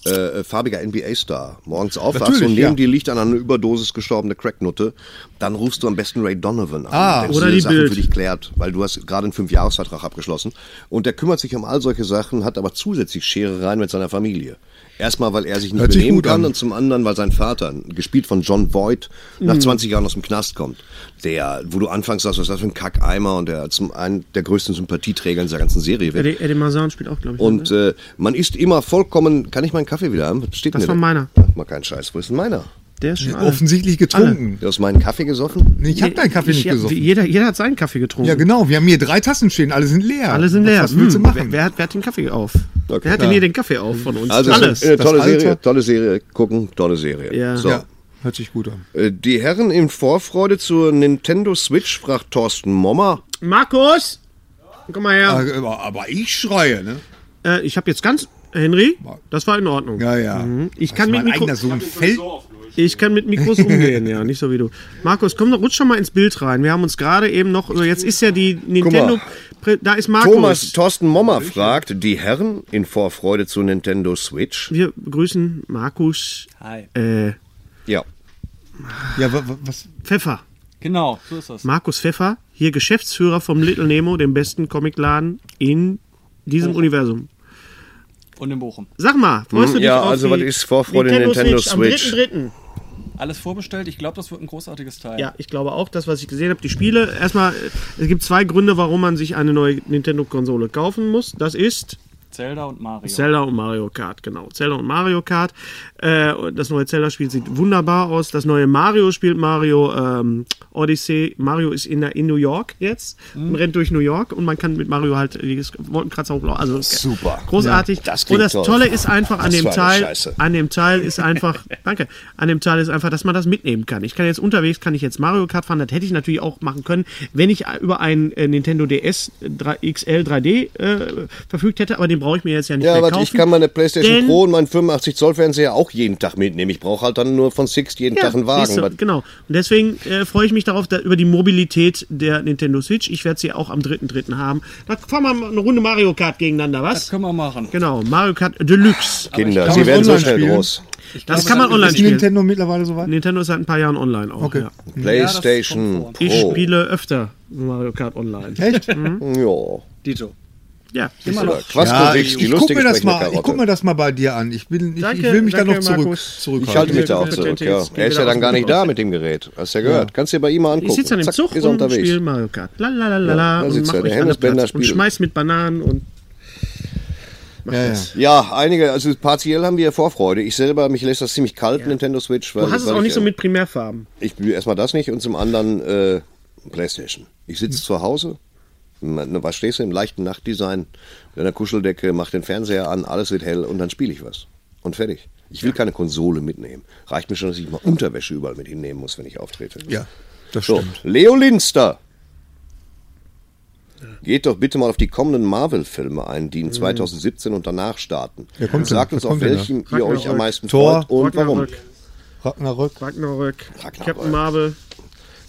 äh, farbiger NBA-Star morgens aufwachst Natürlich, und neben ja. dir liegt an einer Überdosis gestorbene Cracknutte, dann rufst du am besten Ray Donovan an, Ah, der oder die Sachen Bild. für dich klärt, weil du hast gerade einen Fünfjahresvertrag abgeschlossen und der kümmert sich um all solche Sachen, hat aber zusätzlich Scherereien mit seiner Familie. Erstmal, weil er sich nicht Hört sich benehmen gut kann an. und zum anderen, weil sein Vater, gespielt von John Voight, Mhm. nach 20 Jahren aus dem Knast kommt. Der, wo du anfangs sagst, was ist das für ein Kackeimer und der zum einen der größten Sympathieträger in dieser ganzen Serie wird. Eddie, Eddie Mazan spielt auch, glaube ich. Und äh, man ist immer vollkommen. Kann ich meinen Kaffee wieder haben? Was steht Das war meiner. Mach mal keinen Scheiß. Wo ist denn meiner? Der ist schon alle. Offensichtlich getrunken. Du hast meinen Kaffee gesoffen? Nee, ich habe deinen Kaffee Ich- nicht gesoffen. Jeder, jeder hat seinen Kaffee getrunken. Ja, genau. Wir haben hier drei Tassen stehen. Alle sind leer. Alle sind leer. Was, was willst du Hm, machen? Wer, wer, hat, wer hat den Kaffee auf? Okay. Wer hat denn hier den Kaffee auf von uns? Also Alles. Eine tolle Das Alter. Serie, tolle Serie. Gucken, tolle Serie. Ja. So. ja, hört sich gut an. Äh, Die Herren in Vorfreude zur Nintendo Switch, fragt Thorsten Mommer. Markus! Komm mal her. Aber, ich schreie, ne? Äh, ich habe jetzt ganz. Henry, das war in Ordnung. Ja, ja. Mhm. Ich Das kann mit Mikro eigener Sohn fällt. Ich kann mit Mikros *laughs* umgehen, ja, nicht so wie du. Markus, komm doch, rutsch doch mal ins Bild rein. Wir haben uns gerade eben noch, also jetzt ist ja die Nintendo, da ist Markus. Thomas Thorsten Mommer fragt, die Herren in Vorfreude zur Nintendo Switch. Wir begrüßen Markus Hi. äh, Ja. Ja, wa- wa- was? Pfeffer. Genau, so ist das. Markus Pfeffer, hier Geschäftsführer vom Little Nemo, dem besten Comicladen in diesem Universum. Und in Bochum. Sag mal, freust du dich Ja, auf also die was ist Vorfreude Nintendo Switch? Am 3.3. Alles vorbestellt. Ich glaube, das wird ein großartiges Teil. Ja, ich glaube auch, das, was ich gesehen habe, die Spiele. Erstmal, es gibt zwei Gründe, warum man sich eine neue Nintendo-Konsole kaufen muss. Das ist Zelda und Mario. Zelda und Mario Kart, genau. Zelda und Mario Kart. Äh, das neue Zelda-Spiel sieht wunderbar aus. Das neue Mario spielt Mario ähm, Odyssey. Mario ist in, der, in New York jetzt und rennt durch New York und man kann mit Mario halt die Wolkenkratzer hochlaufen. Also Super. Großartig. das und das toll. Tolle ist einfach an Was dem Teil, Scheiße. an dem Teil ist einfach, *laughs* danke, an dem Teil ist einfach, dass man das mitnehmen kann. Ich kann jetzt unterwegs, kann ich jetzt Mario Kart fahren, das hätte ich natürlich auch machen können, wenn ich über einen äh, Nintendo DS 3, XL 3D äh, verfügt hätte, aber den brauche ich mir jetzt ja nicht Ja, mehr warte, kaufen. ich kann meine PlayStation Pro und meinen 85 Zoll Fernseher auch jeden Tag mitnehmen. Ich brauche halt dann nur von Sixt jeden Tag einen Wagen. du, genau. Und deswegen äh, freue ich mich darauf, da, über die Mobilität der Nintendo Switch. Ich werde sie auch am 3.3. haben. Da fahren wir mal eine Runde Mario Kart gegeneinander, Das was? können wir machen. Genau, Mario Kart Deluxe. Kinder, sie werden so schnell spielen? groß. Das kann man online Ist spielen. Nintendo mittlerweile soweit? Nintendo ist seit ein paar Jahren online auch. Okay. Ja. PlayStation Ich Pro. spiele öfter Mario Kart online. Echt? Ja. Dito. Ja, Immer noch. Quasto-Rix, die ich guck lustige mir das mal, ich guck mir das mal bei dir an. Ich, bin, ich, Danke, ich will mich da noch zurück, zurückhalten. Ich halte mich da auch zurück, ja. Er ist ja dann gar nicht da mit dem Gerät. Hast ja gehört. Kannst du dir bei ihm mal angucken. Ich sitze an dem Zack, Zug ist und unterwegs. spiele Mario Kart. Lalalala Ja, da und sitzt mach er. Der mich und spielt. schmeiß mit Bananen und Ja, ja. Ja, einige, also partiell haben wir Vorfreude. Ich selber, mich lässt das ziemlich kalt, Nintendo Switch. Weil, du hast es auch ich, nicht so äh, mit Primärfarben. Ich will erstmal das nicht und zum anderen äh, Playstation. Ich sitze zu Hause, was stehst du im leichten Nachtdesign mit einer Kuscheldecke, mach den Fernseher an, alles wird hell und dann spiele ich was. Und fertig. Ich will keine Konsole mitnehmen. Reicht mir schon, dass ich mal Unterwäsche überall mit hinnehmen muss, wenn ich auftrete. ja, das So, stimmt. Leo Linster. Geht doch bitte mal auf die kommenden Marvel-Filme ein, die in 2017 und danach starten. Denn? Sagt uns, auf welchem ihr euch am meisten Thor, freut und warum. Ragnarök, Ragnarök. Ragnarök, Ragnarök. Captain Marvel.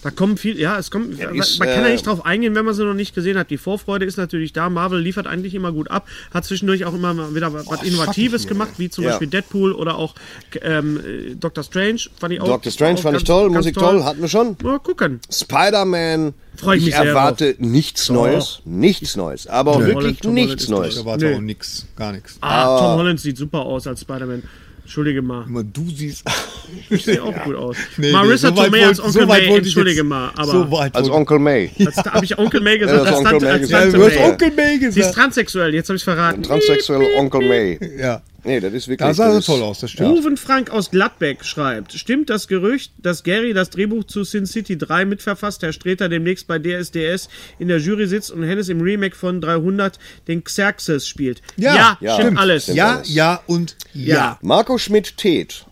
Da kommen viel, ja, es kommt, man ist, kann ja äh, nicht drauf eingehen, wenn man sie noch nicht gesehen hat. Die Vorfreude ist natürlich da. Marvel liefert eigentlich immer gut ab, hat zwischendurch auch immer wieder was Innovatives gemacht, wie zum Ja. Beispiel Deadpool oder auch ähm, äh, Doctor Strange. Fand ich auch, Doctor Strange auch fand ich ganz- toll, ganz Musik toll, hatten wir schon. Mal gucken. Spider-Man, Freu ich ich mich sehr erwarte nichts Neues, nichts Neues, aber auch Tom wirklich Holland, nichts toll. Neues. Da war Nee. auch nix, gar nichts. Ah, Tom Holland sieht super aus als Spider-Man. Entschuldige mal. Immer du siehst. *laughs* Sieht auch gut aus. Nee, Marissa nee, so Tomei als Onkel so May, ich entschuldige jetzt- mal. Aber so weit Als Onkel May. da habe ich Onkel May gesagt. Ja, als Onkel Tante, May gesagt. Ja, du hast. Onkel May Sie ist gesagt. transsexuell, jetzt habe ich verraten. Transsexuelle Onkel May. Ja, Nee, das ist wirklich. da sah das toll aus, das stimmt. Ruven Frank aus Gladbeck schreibt, stimmt das Gerücht, dass Gary das Drehbuch zu Sin City 3 mitverfasst, Herr Streter demnächst bei DSDS in der Jury sitzt und Hennes im Remake von 300 den Xerxes spielt? Ja, ja, stimmt stimmt. alles. Stimmt. Ja, alles. ja und ja. Ja. Marco Schmidt-Teth.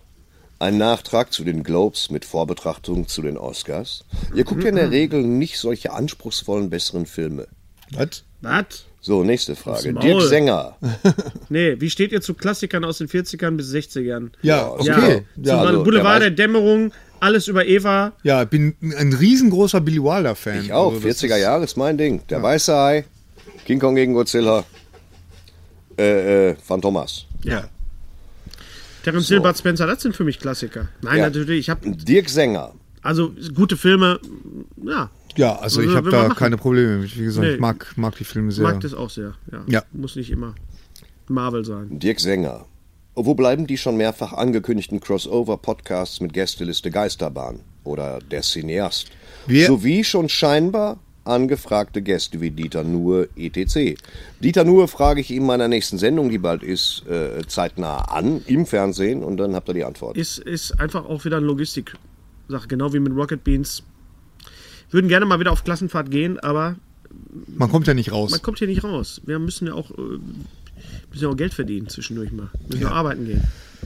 Ein Nachtrag zu den Globes mit Vorbetrachtung zu den Oscars. Ihr guckt ja in der Regel nicht solche anspruchsvollen, besseren Filme. Was? Was? So, nächste Frage. Dirk Sänger. *laughs* Nee, wie steht ihr zu Klassikern aus den 40ern bis 60ern? Ja, okay. Ja, Ja, zum also, Boulevard der der Dämmerung, alles über Eva. ja, ich bin ein riesengroßer Billy Wilder-Fan. Ich auch. Also das 40er ist- Jahre ist mein Ding. Der Weiße Hai, King Kong gegen Godzilla, äh, äh, Phantomas. Ja. Terence Hill, Bud Spencer, das sind für mich Klassiker. Nein, Ja. natürlich, ich habe Dirk Sänger. also gute Filme, ja, Ja, also ich habe da machen. keine Probleme. Wie gesagt, Nee. ich mag, mag die Filme sehr. mag das auch sehr. Ja. Ja. Muss nicht immer Marvel sein. Dirk Sänger. Wo bleiben die schon mehrfach angekündigten Crossover-Podcasts mit Gästeliste Geisterbahn oder der Cineast? Wir- Sowie schon scheinbar angefragte Gäste wie Dieter Nuhr etc. Dieter Nuhr frage ich ihm in meiner nächsten Sendung, die bald ist, äh, zeitnah an, im Fernsehen und dann habt ihr die Antwort. Ist, ist einfach auch wieder eine Logistik-Sache, genau wie mit Rocket Beans. Würden gerne mal wieder auf Klassenfahrt gehen, aber Man kommt ja nicht raus. man kommt hier nicht raus. Wir müssen ja auch, äh, müssen ja auch Geld verdienen zwischendurch mal. Müssen ja. arbeiten gehen.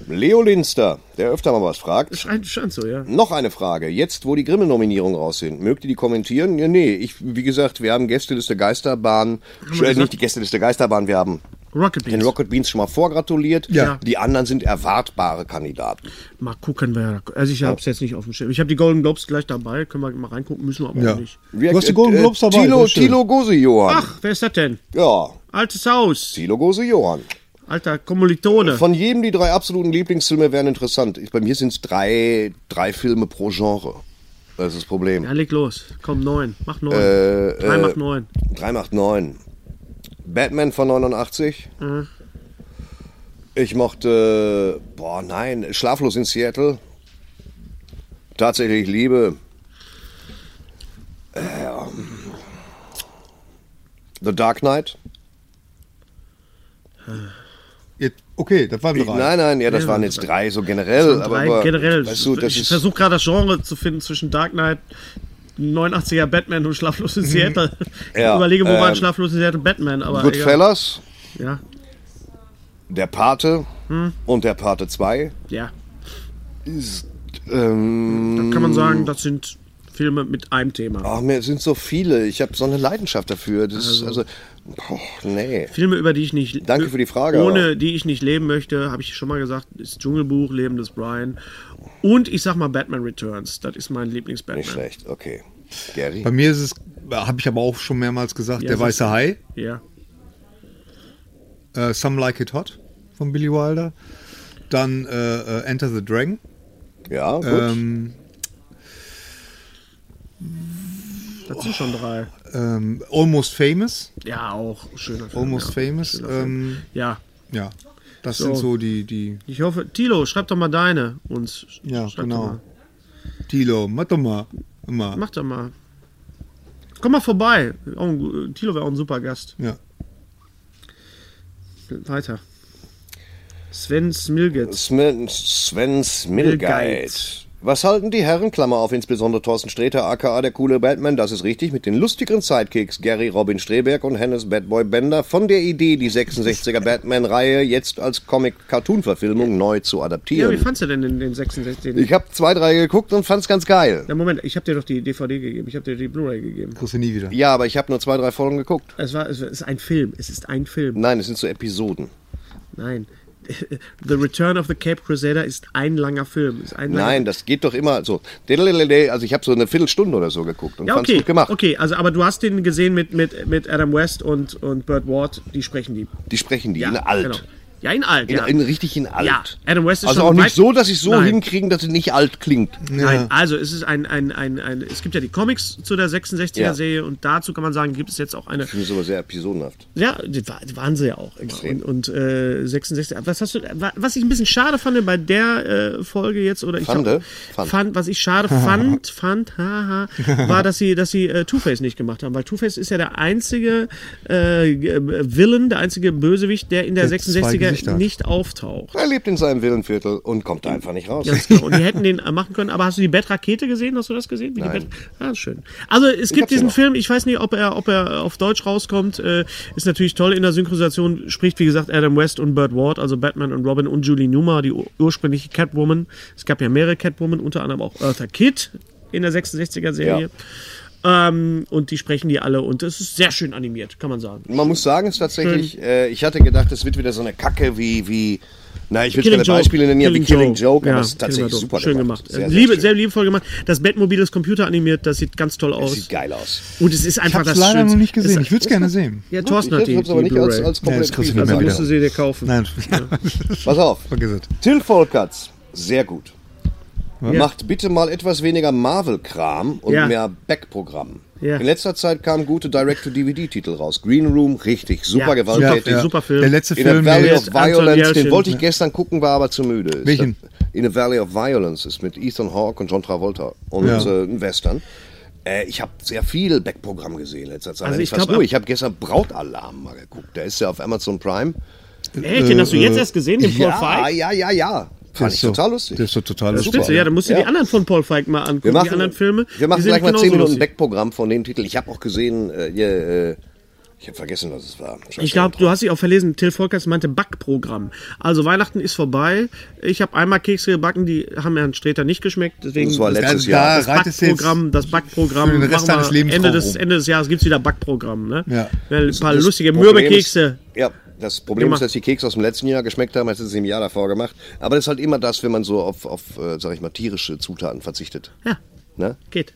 Leo Linster, der öfter mal was fragt. Scheint, scheint so, ja. Noch eine Frage. Jetzt, wo die Grimme-Nominierungen raus sind, mögt ihr die kommentieren? Ja, nee, ich, wie gesagt, wir haben Gästeliste Geisterbahn, äh, gesagt? nicht die Gästeliste Geisterbahn, wir haben Rocket den Beans. Rocket Beans schon mal vorgratuliert. Ja. Die anderen sind erwartbare Kandidaten. Mal gucken, wer. Also ich habe es jetzt nicht auf dem Schirm. Ich habe die Golden Globes gleich dabei. Können wir mal reingucken, müssen wir aber Ja. nicht. Wir- Du hast die Golden äh, Globes dabei, Tilo. Tilo Gose Johann. Ach, wer ist das denn? Ja, Altes Haus. Tilo Gose Johann. Alter Kommilitone. Von jedem die drei absoluten Lieblingsfilme wären interessant. Ich, bei mir sind es drei, drei Filme pro Genre. Das ist das Problem. Ja, leg los. Komm, neun. Mach neun. Äh, Drei äh, macht neun. 3 macht 9. Batman von 89. Mhm. Ich mochte, boah, nein, Schlaflos in Seattle. Tatsächlich Liebe. Ähm, The Dark Knight. Jetzt, okay, das waren drei. nein, nein, ja, das Ja, waren jetzt drei, so generell. Drei aber, generell. Weißt du, das ich ist, versuche gerade das Genre zu finden zwischen Dark Knight, 89er Batman und Schlaflos in Seattle. Mhm. Ja, ich überlege, wo ähm, Schlaflos in Seattle Batman, aber. Goodfellas, Ja, Der Pate Hm. und Der Pate 2. ja. Ähm, Da kann man sagen, das sind Filme mit einem Thema. Ach, mir sind so viele. Ich habe so eine Leidenschaft dafür. Das ist, also, boah, nee. Filme, über die ich nicht. Danke für die Frage, Ohne aber- die ich nicht leben möchte, habe ich schon mal gesagt, ist Dschungelbuch, Leben des Brian. Und ich sag mal Batman Returns. Das ist mein Lieblings-Batman. Nicht schlecht, okay. Gary? Bei mir ist es, habe ich aber auch schon mehrmals gesagt, Ja, der weiße ist- Hai, Ja. äh, Some Like It Hot von Billy Wilder. Dann äh, äh, Enter the Dragon. Ja, gut. Ähm, Das sind schon drei. ähm, Almost Famous. Ja, auch schöner Film. Almost ja. Famous. Ähm, Ja. ja, das So. sind so die, die Ich hoffe, Tilo, schreib doch mal deine uns. ja, schreib genau. Doch mal. Tilo, mach doch mal. Immer. Mach doch mal. Komm mal vorbei. Tilo wäre auch ein super Gast. Ja. Weiter. Sven Smilget. Sven, Sven Smilgeit. Was halten die Herren, Klammer auf, insbesondere Thorsten Sträter, aka der coole Batman, das ist richtig, mit den lustigeren Sidekicks Gary Robin Streberg und Hennes Batboy Bender von der Idee, die 66er Batman-Reihe jetzt als Comic-Cartoon-Verfilmung neu zu Ja, wie adaptieren? fandst du denn den, den 66? Den, ich habe zwei, drei geguckt und fand's ganz geil. ja, Moment, ich habe dir doch die DVD gegeben. Ich habe dir die Blu-ray gegeben. Kriegst du nie wieder. Ja, aber ich habe nur zwei, drei Folgen geguckt. Es, war, es ist ein Film. Es ist ein Film. Nein, es sind so Episoden. Nein. *laughs* The Return of the Cape Crusader ist ein langer Film. Ein langer Nein, das geht doch immer so. Also ich habe so eine Viertelstunde oder so geguckt und ja, okay, gut gemacht. okay, also aber du hast den gesehen mit, mit, mit Adam West und, und Burt Ward, die sprechen die. Die sprechen die Ja, in alt. Genau. Ja, in alt, In, ja. in richtig in alt. Ja, Adam West ist also schon auch nicht so, dass es so Nein. hinkriegen, dass es nicht alt klingt. Nein, also es ist ein, ein, ein, ein, es gibt ja die Comics zu der 66er-Serie Ja. und dazu kann man sagen, gibt es jetzt auch eine, Ich finde es aber sehr episodenhaft. ja, die war- die waren sie ja auch. Und, und äh, 66, was hast du, wa- was ich ein bisschen schade fand bei der äh, Folge jetzt, oder ich Fande? Fand. Fand. was ich schade *laughs* fand, fand, haha, war, dass sie, dass sie äh, Two-Face nicht gemacht haben, weil Two-Face ist ja der einzige äh, äh, Villain, der einzige Bösewicht, der in der, Der zwei 66er Gesichter nicht auftaucht. Er lebt in seinem Villenviertel und kommt da einfach nicht raus. Ganz genau. Und die hätten den machen können. Aber hast du die Bettrakete gesehen? Hast du das gesehen? Wie Nein. Ah, schön. Also es gibt ja diesen. Film. Ich weiß nicht, ob er, ob er auf Deutsch rauskommt. Äh, ist natürlich toll in der Synchronisation. Spricht wie gesagt Adam West und Burt Ward, also Batman und Robin und Julie Newmar, die ur- ursprüngliche Catwoman. Es gab ja mehrere Catwoman, unter anderem auch Eartha Kitt in der 66er Serie. Ähm, und die sprechen die alle und es ist sehr schön animiert, kann man sagen. Man muss sagen, es ist tatsächlich, äh, ich hatte gedacht, es wird wieder so eine Kacke wie, wie na, ich will Killing keine Joke. Beispiele nennen, ja, wie Killing Joke, aber es ist Killing tatsächlich Joke. super Schön gemacht. Sehr, sehr Liebe, schön. sehr liebevoll gemacht. Das Bettmobil ist computeranimiert, das sieht ganz toll Das aus. sieht geil aus. Und es ist Ich einfach habe es das leider Schönste. noch nicht gesehen. Es- Ich würde es gerne sehen. Ja, Thorsten hat ich die, hab's aber die nicht als, als Ja, das komplett kriegst du Preview. nicht Also mehr musst du sie dir kaufen. Nein, *laughs* Pass auf. vergiss es. Till Volkerts, sehr gut. Macht bitte mal etwas weniger Marvel-Kram und Ja. mehr Back-Programm. Ja. In letzter Zeit kamen gute Direct-to-DVD-Titel raus. Green Room, richtig, super Ja, gewalttätig. super, super Film. Der letzte In a Film, Valley of Violence, den wollte ich gestern gucken, war aber zu müde. Ist Welchen? In a Valley of Violence ist mit Ethan Hawke und John Travolta und Ja. äh, ein Western. Äh, ich habe sehr viel Backprogramm gesehen in letzter Zeit. Also ich glaub, Ich habe gestern Brautalarm mal geguckt. Der ist ja auf Amazon Prime. Echt, den hast du jetzt erst gesehen, den Paul Ja, ja, ja, ja. Fand ich so- total lustig. Der ist so total Das ist lustig. Spitze, ja, dann musst du Ja. die anderen von Paul Feig mal angucken, Wir machen, die anderen Filme. wir machen gleich mal 10 genauso Minuten. Backprogramm von dem Titel. Ich habe auch gesehen, äh, hier, äh, ich habe vergessen, was es war. Scheiße. Ich glaube, du hast dich auch verlesen, Till Volkers meinte Backprogramm. Also Weihnachten ist vorbei. Ich habe einmal Kekse gebacken, die haben Herrn Sträter nicht geschmeckt. Deswegen Das war letztes Also Jahr. da das Backprogramm, das Backprogramm. für den Rest deines Lebens Ende des. Ende des Jahres gibt es wieder Backprogramm. Ne? Ja. Ein paar Das lustige Mürbekekse. Ja, das Problem Gemacht. ist, dass die Kekse aus dem letzten Jahr geschmeckt haben, als sie es im Jahr davor gemacht. Aber das ist halt immer das, wenn man so auf, auf äh, sag ich mal, tierische Zutaten verzichtet. Ja, Ne? geht.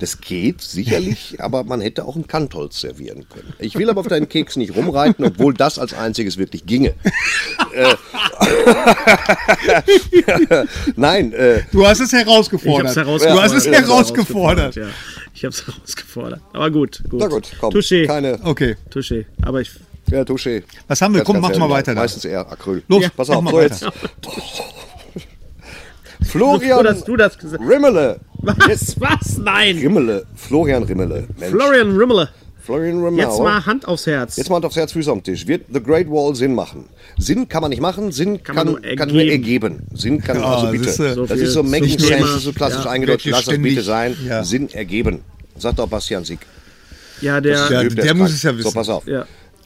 Das geht sicherlich, *laughs* aber man hätte auch einen Kantholz servieren können. Ich will aber auf deinen Keks nicht rumreiten, obwohl das als einziges wirklich ginge. äh, *laughs* Nein, äh, Du hast es herausgefordert. herausgefordert. Du hast es herausgefordert. Ja. Ich hab's herausgefordert. Aber gut, gut. na gut, komm. Touché. Keine, Okay. Touché. Aber ich. Ja, Touché. Was haben wir? Ganz, Komm, mach mal weiter da. Meistens eher Acryl. Los, pass mach auf, mal so weiter. jetzt. *laughs* Florian Froh, dass du das gesagt Rimmele. Was? Was? Nein. Rimmele. Florian Rimmele. Mensch. Florian Rimmele. Florian Rimmele. Jetzt mal Hand aufs Herz. Jetzt mal Hand aufs Herz, Füße am Tisch. Wird The Great Wall Sinn machen? Sinn kann man nicht machen, Sinn kann, man kann, nur nur, ergeben. ergeben. Sinn kann, Ja, also das bitte. ist, äh, So das ist so Making Sense, das ist so klassisch Ja, eingedeutscht. Lass das bitte sein. ja. Sinn ergeben. Sagt doch Bastian Sieg. ja, der. Ja, Typ, der ist muss es ja So, wissen. pass auf. ja.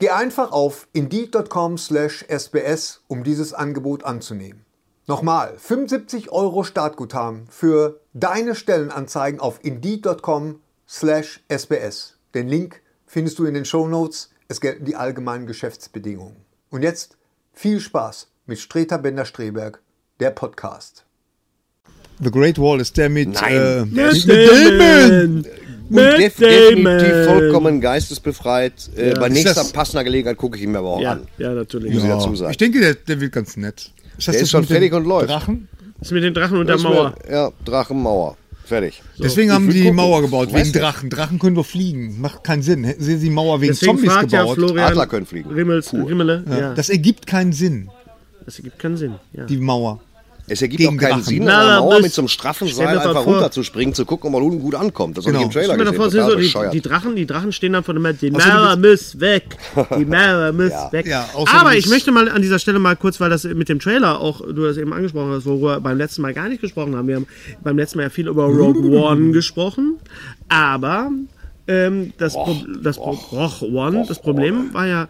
Geh einfach auf indeed.com/sbs, um dieses Angebot anzunehmen. Nochmal, 75 Euro Startguthaben für deine Stellenanzeigen auf indeed.com/sbs. Den Link findest du in den Shownotes. Es gelten die allgemeinen Geschäftsbedingungen. Und jetzt viel Spaß mit Streter Bender-Streberg, der Podcast. The Great Wall ist der mit, Nein. äh, Matt mit Damon. Und def Damon. definitiv vollkommen geistesbefreit. Äh, bei Ist nächster das- passender Gelegenheit gucke ich ihn mir aber auch Ja, an. ja, natürlich. Muss ich Ja, dazu sagen. ich denke, der, der wird ganz nett. Der das ist schon mit fertig und läuft. Drachen? Das mit den Drachen und der Das Mauer. Ja, Drachenmauer. Fertig. Deswegen haben die gucken. Mauer gebaut, wegen. Drachen. Drachen können doch fliegen. Macht keinen Sinn. Hätten sie die Mauer wegen Deswegen Zombies fragt ja gebaut. Florian Adler können fliegen. Rimmels, Rimmele. Ja. Das, Das ergibt keinen Sinn, ergibt keinen Sinn. Ja. die Mauer. Es ergibt auch keinen. Sinn, Na, an da Mauer mit so einem straffen Seil einfach vor. runterzuspringen, zu gucken, ob man unten gut ankommt. Das habe ich im Genau. Trailer gesehen. Total so, die, bescheuert. die Drachen, die Drachen stehen dann vor dem die Außer du Mauer muss weg, die *laughs* Mauer muss weg. Ja, Aber ich möchte mal an dieser Stelle mal kurz, weil das mit dem Trailer auch, du das eben angesprochen hast, worüber wir beim letzten Mal gar nicht gesprochen haben. Wir haben beim letzten Mal ja viel über Rogue One gesprochen, aber ähm, das, Pro das, Pro Rogue One, das Problem war ja,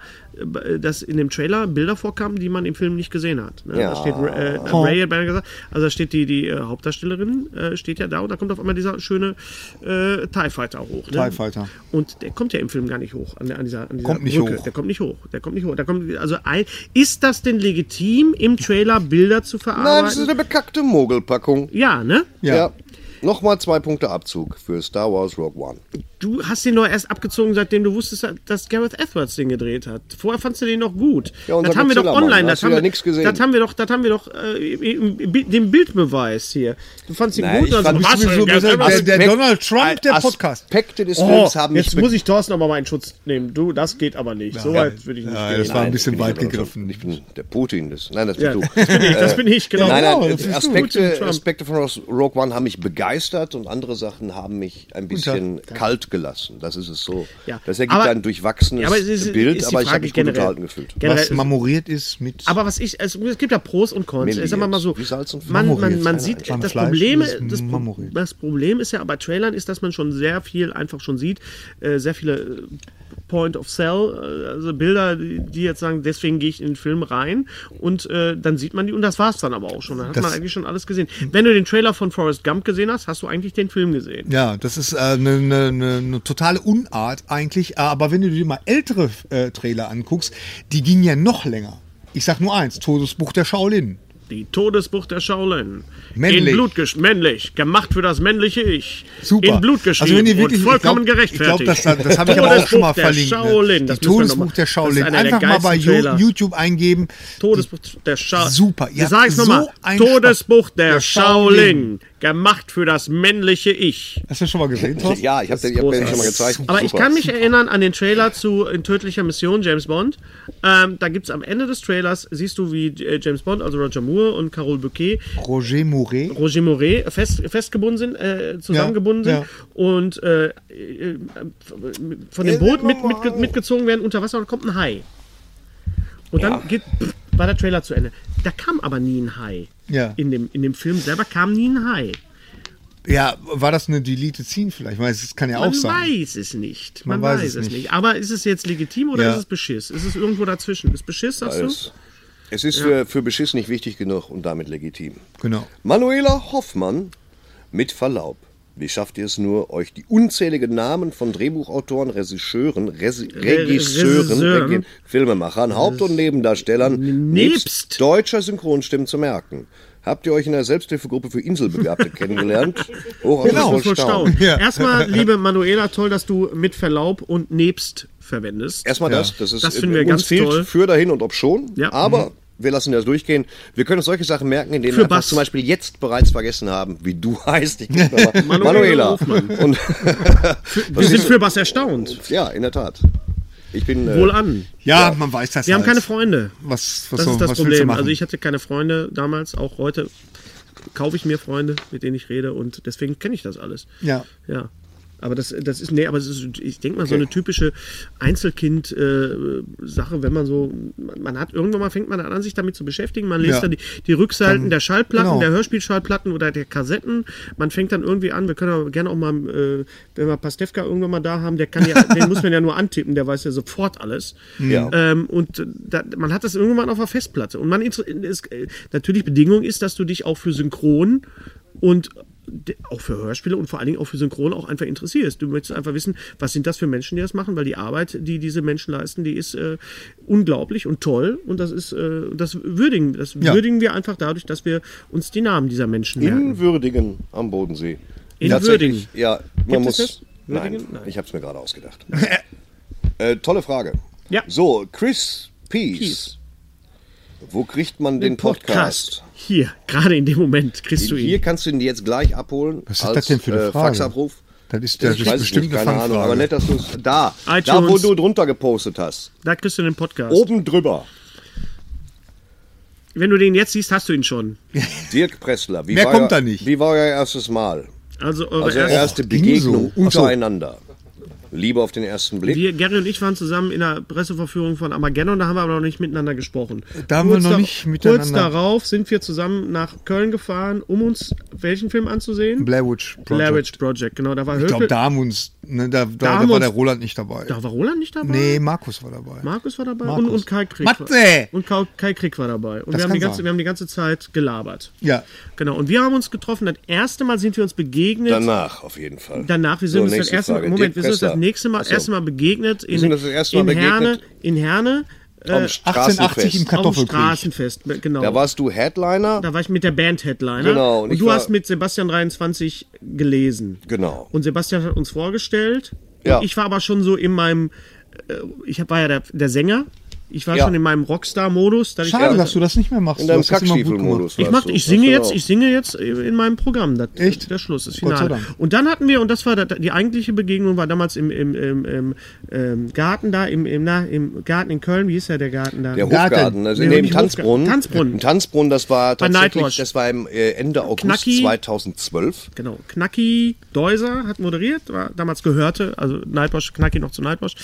dass in dem Trailer Bilder vorkamen, die man im Film nicht gesehen hat. Ne? Ja. Da steht äh, Ray hat beinahe gesagt, also da steht die, die äh, Hauptdarstellerin, äh, steht ja da und da kommt auf einmal dieser schöne äh, TIE Fighter hoch. Ne? TIE Fighter. Und der kommt ja im Film gar nicht hoch. An, der, an dieser, an dieser Kommt nicht Brücke. hoch. Der kommt nicht hoch. Der kommt nicht hoch. Der kommt, also ein, ist das denn legitim, im Trailer Bilder zu Nein, das verarbeiten? ist eine bekackte Mogelpackung. ja, ne? Ja. Ja. Nochmal zwei Punkte Abzug für Star Wars Rogue One. Du hast den nur erst abgezogen, seitdem du wusstest, dass Gareth Edwards den gedreht hat. Vorher fandst du den noch gut. Ja, das haben wir doch online. Das haben, ja wir, nix gesehen. das haben wir doch, das haben wir doch äh, im, im, den Bildbeweis hier. Du fandst ihn Nein, gut. ich und fand- bist so, der- Edwards- der Donald Trump der Podcast. Aspekte des Oh, Films haben mich jetzt muss ich Thorsten aber mal in Schutz nehmen. Du, das geht aber nicht. so weit würde ich nicht Ja, gehen. das war ein Nein, bisschen weit gegriffen. Ich bin der Putin. Das, nein, das bist Ja, du. *laughs* das bin ich, das bin ich, genau. Nein, Genau, nein, das bist du. Aspekte, Trump. Aspekte von Rogue One haben mich begeistert und andere Sachen haben mich ein bisschen kalt gelassen. Das ist es so. Ja. Das ergibt Aber- ein durchwachsenes Ja, aber es ist- Bild, aber ich habe mich gut generell. unterhalten gefühlt. Generell Was marmoriert ist mit. Aber was ich, es, es gibt ja Pros und Cons. Meliert. Sagen wir mal so, Wie Salz und Pfeffer. man, man, man sieht, das Problem, ist das, das Problem ist ja bei Trailern ist, dass man schon sehr viel einfach schon sieht, äh, sehr viele äh, Point of Sell, äh, also Bilder, die, jetzt sagen, deswegen gehe ich in den Film rein und äh, dann sieht man die und das war's dann aber auch schon. Dann hat Das- man eigentlich schon alles gesehen. Wenn du den Trailer von Forrest Gump gesehen hast, hast du eigentlich den Film gesehen. Ja, das ist eine äh, ne, ne, ne totale Unart eigentlich. Äh, Aber wenn du dir mal ältere äh, Trailer anguckst, die gingen ja noch länger. Ich sag nur eins: Todesbuch der Shaolin. Die Todesbucht der Shaolin. Männlich. In Blut männlich, gemacht für das männliche Ich. Super. In Blut geschrieben Also wenn ihr wirklich, und vollkommen ich glaub, gerechtfertigt. Ich glaube, das, das habe ich aber auch schon mal verlinkt. Shaolin, das Die Todesbuch der Shaolin. Einfach mal bei Trailer. YouTube eingeben. Todesbuch der Shaolin. Super, ihr Ich sag habt es nochmal. so Todesbuch der, Der Shaolin. Shaolin. Gemacht für das männliche Ich. Hast du das schon mal gesehen, Thorsten? Ja, ich habe den, ich hab den schon mal gezeigt. Aber ich kann mich erinnern an den Trailer zu In tödlicher Mission James Bond. Ähm, da gibt es am Ende des Trailers, siehst du, wie äh, James Bond, also Roger Moore und Carole Bouquet, Roger Mouret. Roger Moret fest, festgebunden sind, äh, zusammengebunden Ja, sind und äh, äh, von dem Boot mit, mitge mitgezogen werden unter Wasser und kommt ein Hai. Und dann geht, pff, war der Trailer zu Ende. Da kam aber nie ein Hai. Ja. In, dem, in dem Film selber kam nie ein Hai. Ja, war das eine Deleted Scene vielleicht? Ich meine, das kann ja Man auch sein. weiß es nicht. Man, Man weiß, es nicht. Aber ist es jetzt legitim oder Ja. ist es Beschiss? Ist es irgendwo dazwischen? Ist Beschiss, sagst du? Es, es ist für, für Beschiss nicht wichtig genug und damit legitim. Genau. Manuela Hoffmann, mit Verlaub. Wie schafft ihr es nur, euch die unzähligen Namen von Drehbuchautoren, Regisseuren, Resi Regisseuren, Regisseuren. Regi- Filmemachern, Haupt- und Nebendarstellern Nebst. deutscher Synchronstimmen zu merken? Habt ihr euch in der Selbsthilfegruppe für Inselbegabte *laughs* kennengelernt? Hoch Genau. voll Voll Staunen. Staunen. Erstmal, *laughs* liebe Manuela, toll, dass du mit Verlaub und nebst verwendest. Erstmal das, das ist Das finden wir uns ganz fehlt toll. für dahin und ob schon, Ja. aber wir lassen das durchgehen. Wir können uns solche Sachen merken, indem Für wir zum Beispiel jetzt bereits vergessen haben, wie du *laughs* heißt. Ich. Manuela Manuela. *laughs* Und Wir sind für was erstaunt. ja, in der Tat. Ich bin äh, Wohl an. Ja, man weiß das Wir haben halt. keine Freunde. Was, was, Das so, ist das Problem. Also ich hatte keine Freunde damals, auch heute kaufe ich mir Freunde, mit denen ich rede und deswegen kenne ich das alles. Ja. Ja. Aber das, das ist, nee, aber ist, ich denke mal, so eine typische Einzelkind-Sache, wenn man so, man, hat irgendwann mal fängt man an, sich damit zu beschäftigen. Man liest Ja. dann die, die Rückseiten Dann- der Schallplatten, genau. der Hörspielschallplatten oder der Kassetten. Man fängt dann irgendwie an, wir können aber gerne auch mal, äh, wenn wir Pastewka irgendwann mal da haben, der kann ja, *laughs* den muss man ja nur antippen, der weiß ja sofort alles. Ja. Ähm, und äh, da, man hat das irgendwann auf der Festplatte. Und man ist, äh, natürlich Bedingung ist, dass du dich auch für Synchron und auch für Hörspiele und vor allen Dingen auch für Synchron auch einfach interessierst. Du möchtest einfach wissen, was sind das für Menschen, die das machen, weil die Arbeit, die diese Menschen leisten, die ist äh, unglaublich und toll und das ist äh, das würdigen, das Ja. würdigen wir einfach dadurch, dass wir uns die Namen dieser Menschen merken. in Würdigen am Bodensee. In Würdigen. Ja, man Gibt muss. Nein? Nein. ich habe es mir gerade ausgedacht. *laughs* äh, tolle Frage. Ja. So, Chris Peace. Peace. Wo kriegt man den, Den Podcast. Podcast? Hier, gerade in dem Moment kriegst du ihn. Hier kannst du ihn jetzt gleich abholen. Was ist als, das denn für eine äh, Frage? Faxabruf. Das ist, das ist bestimmt nicht, eine keine Ahnung, aber nett, dass du es da, da, wo du drunter gepostet hast, Da kriegst du den Podcast. oben drüber, Wenn du den jetzt siehst, hast du ihn schon. *laughs* Dirk Pressler. Wie Mehr war kommt euer, da nicht. Wie war euer erstes Mal? Also eure Also erste, erste Begegnung so. Ach so. untereinander. Liebe auf den ersten Blick. wir, Gary und ich waren zusammen in der Presseverführung von Armageddon, da haben wir aber noch nicht miteinander gesprochen. Da haben wir noch da- nicht miteinander- Kurz darauf sind wir zusammen nach Köln gefahren, um uns welchen Film anzusehen? Blair Witch Project. Blair Witch Project, genau. Da war Ich glaube, da haben wir uns, ne, da, da, da wir war uns- der Roland nicht dabei. da war Roland nicht dabei? Nee, Markus war dabei. Markus war dabei Markus. Und, und Kai Krieg. Matze! War, und Kai, Kai Krieg war dabei. Und Das wir haben, die ganze, sein. wir haben die ganze Zeit gelabert. Ja. Genau. Und wir haben uns getroffen. Das erste Mal sind wir uns begegnet. Danach auf jeden Fall. Danach, wir sind So, uns das erste Mal. Moment, Dirk wir sind uns das. Nächste Mal, so. erste Mal begegnet in, das erste Mal in begegnet? Herne, in Herne, Am 1880 im Kartoffelkrieg. Straßenfest, genau. Da warst du Headliner. Da war ich mit der Band Headliner. Genau, und Und, du war- hast mit Sebastian 23 gelesen. Genau. Und Sebastian hat uns vorgestellt. Ja. Ich war aber schon so in meinem, äh, ich war ja der, der Sänger. Ich war Ja. schon in meinem Rockstar-Modus. dass ich- Schade, dass du das nicht mehr machst. In deinem. Kackstiefel-Modus. Ich, mach, ich singe jetzt, ich singe jetzt in meinem Programm. Das, Echt? Der Schluss, das Gott sei Finale. Dank. Und dann hatten wir, und das war da- die eigentliche Begegnung, war damals im, im, im, im ähm, Garten da, im, im, na, im Garten in Köln. Wie hieß ja der Garten da? Der Garten. Hofgarten, also Nee, neben nicht Tanzbrunnen. Tanzbrunnen. Im Tanzbrunnen, das war tatsächlich, das war im äh, Ende August Knacki. 2012. Genau. Knacki Deuser hat moderiert, war damals gehörte, also Nightwash, Knacki noch zu Nightwash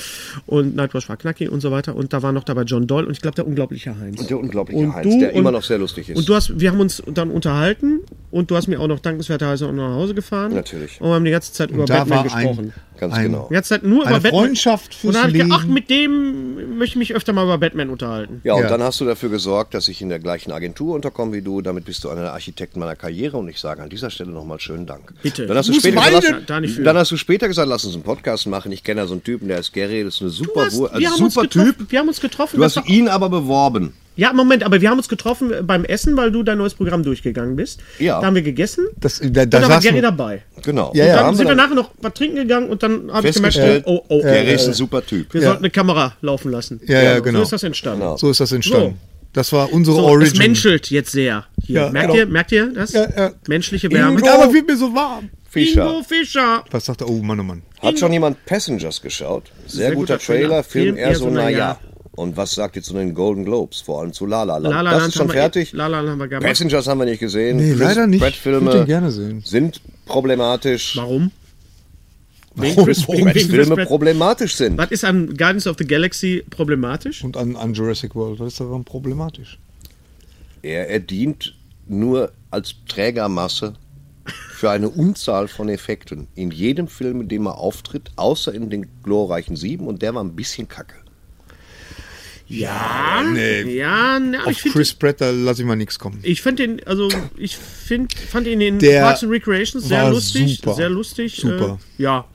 und Nightwash war Knacki und so weiter. Und da war noch dabei John Doyle und ich glaube der unglaubliche Heinz. Der unglaubliche Und Heinz, du der und- immer noch sehr lustig ist. Und du hast, wir haben uns dann unterhalten und du hast mir auch noch dankenswerterweise auch noch nach Hause gefahren. Natürlich. Und wir haben die ganze Zeit über Batman war ein- gesprochen. Ganz ein- genau. Die ganze Zeit nur Eine über Batman. Freundschaft und fürs dann habe ich gedacht, ach, mit dem möchte ich mich öfter mal über Batman unterhalten. Ja, und Ja. dann hast du dafür gesorgt, dass ich in der gleichen Agentur unterkomme wie du. Damit bist du einer der Architekten meiner Karriere und ich sage an dieser Stelle nochmal schönen Dank. Bitte. Dann hast, du Muss später weinen. gesagt, Da nicht für. dann hast du später gesagt, lass uns einen Podcast machen. Ich kenne ja so einen Typen, der ist Gary, das ist eine Du super, hast, Wur- wir, also haben uns super getroffen, Typ. wir haben uns getroffen. Du das hast war- ihn aber beworben. Ja, Moment, aber wir haben uns getroffen beim Essen, weil du dein neues Programm durchgegangen bist. Ja. Da haben wir gegessen. Das, da, und da da war Gary dabei. Genau. Ja, Und ja. dann haben sind wir nachher noch was trinken gegangen und dann habe ich gemerkt, festgestellt, oh, oh, oh, Gary äh, ist ein super Typ. wir Ja. sollten eine Kamera laufen lassen. Ja, ja, genau. So ist das entstanden. So ist das entstanden. So. Das war unsere So, Origin. es menschelt jetzt sehr. Hier. Ja, merkt, genau. ihr, merkt ihr das? Ja, ja. Menschliche Wärme. Ja, aber wird mir so warm. Fischer. Ingo Fischer. Was sagt er? Oh Mann, oh Mann. Hat schon jemand Passengers geschaut? Sehr, Sehr guter, guter Trailer. Film Film eher so, naja. naja. Und was sagt ihr zu den Golden Globes? Vor allem zu La La Land. La La das Land ist schon haben wir- fertig. La La Land haben wir gemacht. Passengers haben wir nicht gesehen. Nee, Chris leider nicht. Pratt-Filme Ich würd den gerne sehen. sind problematisch. Warum? Wegen Warum? Chris, wegen, wegen Filme Pratt. problematisch sind. Was ist an Guardians of the Galaxy problematisch? Und an, an Jurassic World. Das ist daran problematisch. Er, er dient nur als Trägermasse für eine Unzahl von Effekten. In jedem Film, in dem er auftritt, außer in den glorreichen Sieben, und der war ein bisschen kacke. Ja, nee. ja, ne, aber Auf ich finde Chris Pratt, da lasse ich mal nichts kommen. ich find den, also ich find, fand ihn in Der Parks and Recreations sehr lustig, super. sehr lustig. Super. Äh, ja.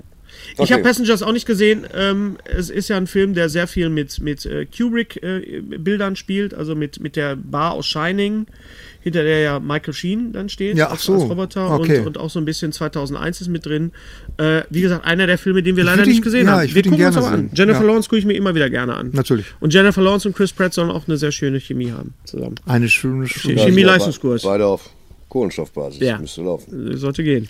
Ich Okay. habe Passengers auch nicht gesehen. Ähm, es ist ja ein Film, der sehr viel mit, mit äh, Kubrick-Bildern spielt, also mit, mit der Bar aus Shining, hinter der ja Michael Sheen dann steht Ja, ach so. als Roboter Okay. und, und auch so ein bisschen 2001 ist mit drin. Äh, wie gesagt, einer der Filme, den wir leider würd nicht ihn- gesehen ja, haben. ich wir ihn gucken uns gerne aber an. Jennifer Ja. Lawrence gucke ich mir immer wieder gerne an. Natürlich. Und Jennifer Lawrence und Chris Pratt sollen auch eine sehr schöne Chemie haben zusammen. Eine schöne. Chemie-Leistungskurs. Beide auf Kohlenstoffbasis. Ja. Müsste laufen. Äh, Sollte gehen.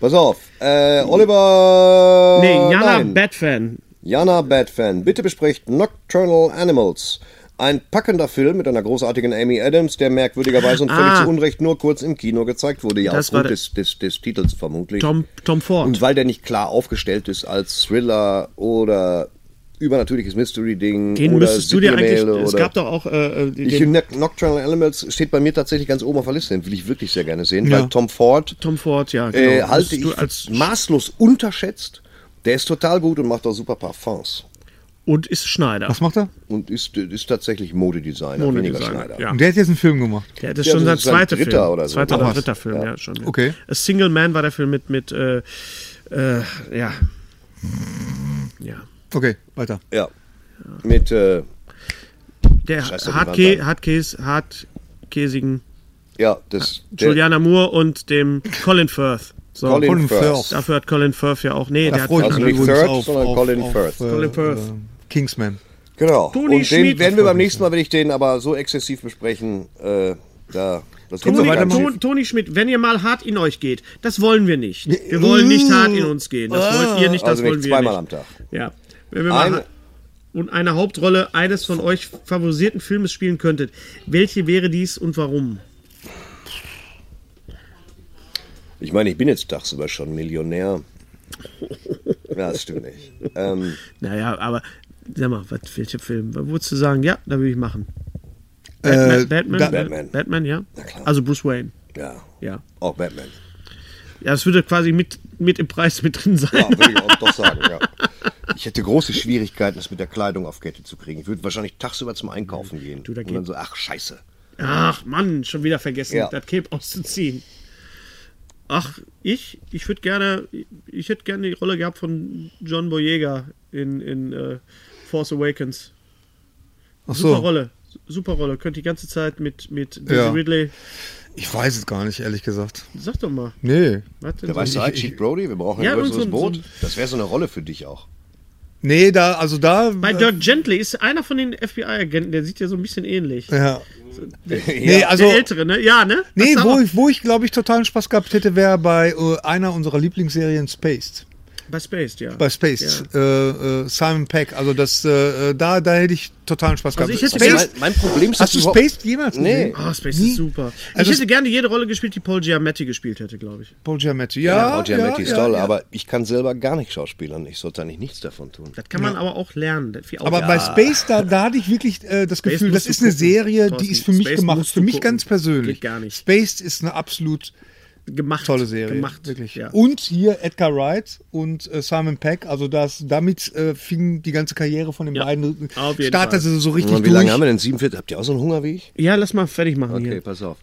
Pass auf. Äh, Oliver. Nee, Jana. Batfan. Jana Batfan. Bitte besprecht Nocturnal Animals. Ein packender Film mit einer großartigen Amy Adams, der merkwürdigerweise und völlig Ah. zu Unrecht nur kurz im Kino gezeigt wurde. Ja, aufgrund des, des, des Titels vermutlich. Tom, Tom Ford. Und weil der nicht klar aufgestellt ist als Thriller oder übernatürliches Mystery-Ding Den oder müsstest du dir eigentlich. Es gab doch auch. Äh, äh, ich, den, Nocturnal Animals steht bei mir tatsächlich ganz oben auf der Liste. Den will ich wirklich sehr gerne sehen, Ja. weil Tom Ford Tom Ford, ja. Genau. äh, halte ich als, maßlos unterschätzt. Der ist total gut und macht auch super Parfums. und ist Schneider. Was macht er? Und ist, ist tatsächlich Modedesigner, weniger Modedesigner, Schneider. ja. Und der hat jetzt einen Film gemacht. Ja, das ist Ja, schon sein zweiter dritter Film. oder so. Zweiter oder dritter Film, ja, schon. Ja. Okay. A Single Man war der Film mit, mit äh, äh, ja. Ja. Okay, weiter. Ja. Mit, äh, Der Hartkä. Hartkäs, Hartkäsigen ja, das. der- Juliana Moore und dem Colin Firth. So. Colin, Colin Firth. Firth. Dafür hat Colin Firth ja auch. Nee, Da der hat Also nicht Firth, auf, sondern auf, Colin auf, Firth. äh, Colin Firth. äh, Kingsman. Genau. Tony und den Schmid. werden wir beim nächsten Mal, wenn ich den aber so exzessiv besprechen, äh, da Das Können gibt's wir doch gar weitermachen? nicht. Ton, Toni Schmidt, wenn ihr mal hart in euch geht, das wollen wir nicht. Wir wollen nicht hart in uns gehen. Das wollt ihr nicht, das Also wollen nicht wir zweimal nicht. am Tag. Ja. Wenn wir mal Eine- ha- und eine Hauptrolle eines von euch favorisierten Filmes spielen könntet, welche wäre dies und warum? Ich meine, ich bin jetzt tagsüber schon Millionär. *laughs* Ja, das stimmt nicht. Ähm, Naja, aber sag mal, was, welcher Film? Würdest du sagen? Ja, da würde ich machen. Äh, Batman, Batman, Batman. Batman, ja. Also Bruce Wayne, ja, ja. auch Batman. Ja, das würde quasi mit, mit im Preis mit drin sein. Ja, würde ich auch doch sagen, ja. *laughs* Ich hätte große Schwierigkeiten, es mit der Kleidung auf Kette zu kriegen. Ich würde wahrscheinlich tagsüber zum Einkaufen gehen. da und dann so, ach, scheiße. Ach Mann, schon wieder vergessen, Ja. das Cape auszuziehen. Ach, ich? Ich würde gerne, ich hätte gerne die Rolle gehabt von John Boyega in, in äh, Force Awakens. Ach Super so. Rolle, super Rolle. Könnt die ganze Zeit mit, mit Daisy Ja. Ridley. Ich weiß es gar nicht, ehrlich gesagt. Sag doch mal. Nee. Der so? weißt du, halt, Chief Brody, wir brauchen ein Ja, größeres so- Boot. so- Das wäre so eine Rolle für dich auch. Nee, da, also da. Bei Dirk Gently ist einer von den FBI-Agenten, der sieht ja so ein bisschen ähnlich. *laughs* ja. Nee, also. der Ältere, ne? Ja, ne? Nee, wo ich, wo ich glaube ich totalen Spaß gehabt hätte, wäre bei äh, einer unserer Lieblingsserien Spaced. Bei Space, ja. Bei Spaced. Äh, äh, Simon Peck. Also das, äh, da, da hätte ich totalen Spaß Also gehabt. ich hätte Spaced, mein, mein Problem ist, hast du Spaced jemals Nee. gesehen? Ah, Space Nie. ist super. Also ich hätte gerne jede Rolle gespielt, die Paul Giamatti gespielt hätte, glaube ich. Paul Giamatti. Ja, Paul Giamatti ja, ist toll, ja, ja. aber ich kann selber gar nicht schauspielern. Ich sollte eigentlich nichts davon tun. Das kann man aber auch lernen. Auch Aber bei Space, da, da hatte ich wirklich äh, das Gefühl, das ist eine gucken, Serie, Thorsten. die ist für mich Space gemacht. Für mich gucken. ganz persönlich. Geht gar nicht. Spaced ist eine absolut gemacht. tolle Serie. Gemacht. Wirklich. Ja. Und hier Edgar Wright und äh, Simon Peck. Also das, damit äh, fing die ganze Karriere von den Ja, beiden. startete sie so richtig Und wie durch. lange haben wir denn? 47? Habt ihr auch so einen Hunger wie ich? ja, lass mal fertig machen Okay, hier. pass auf.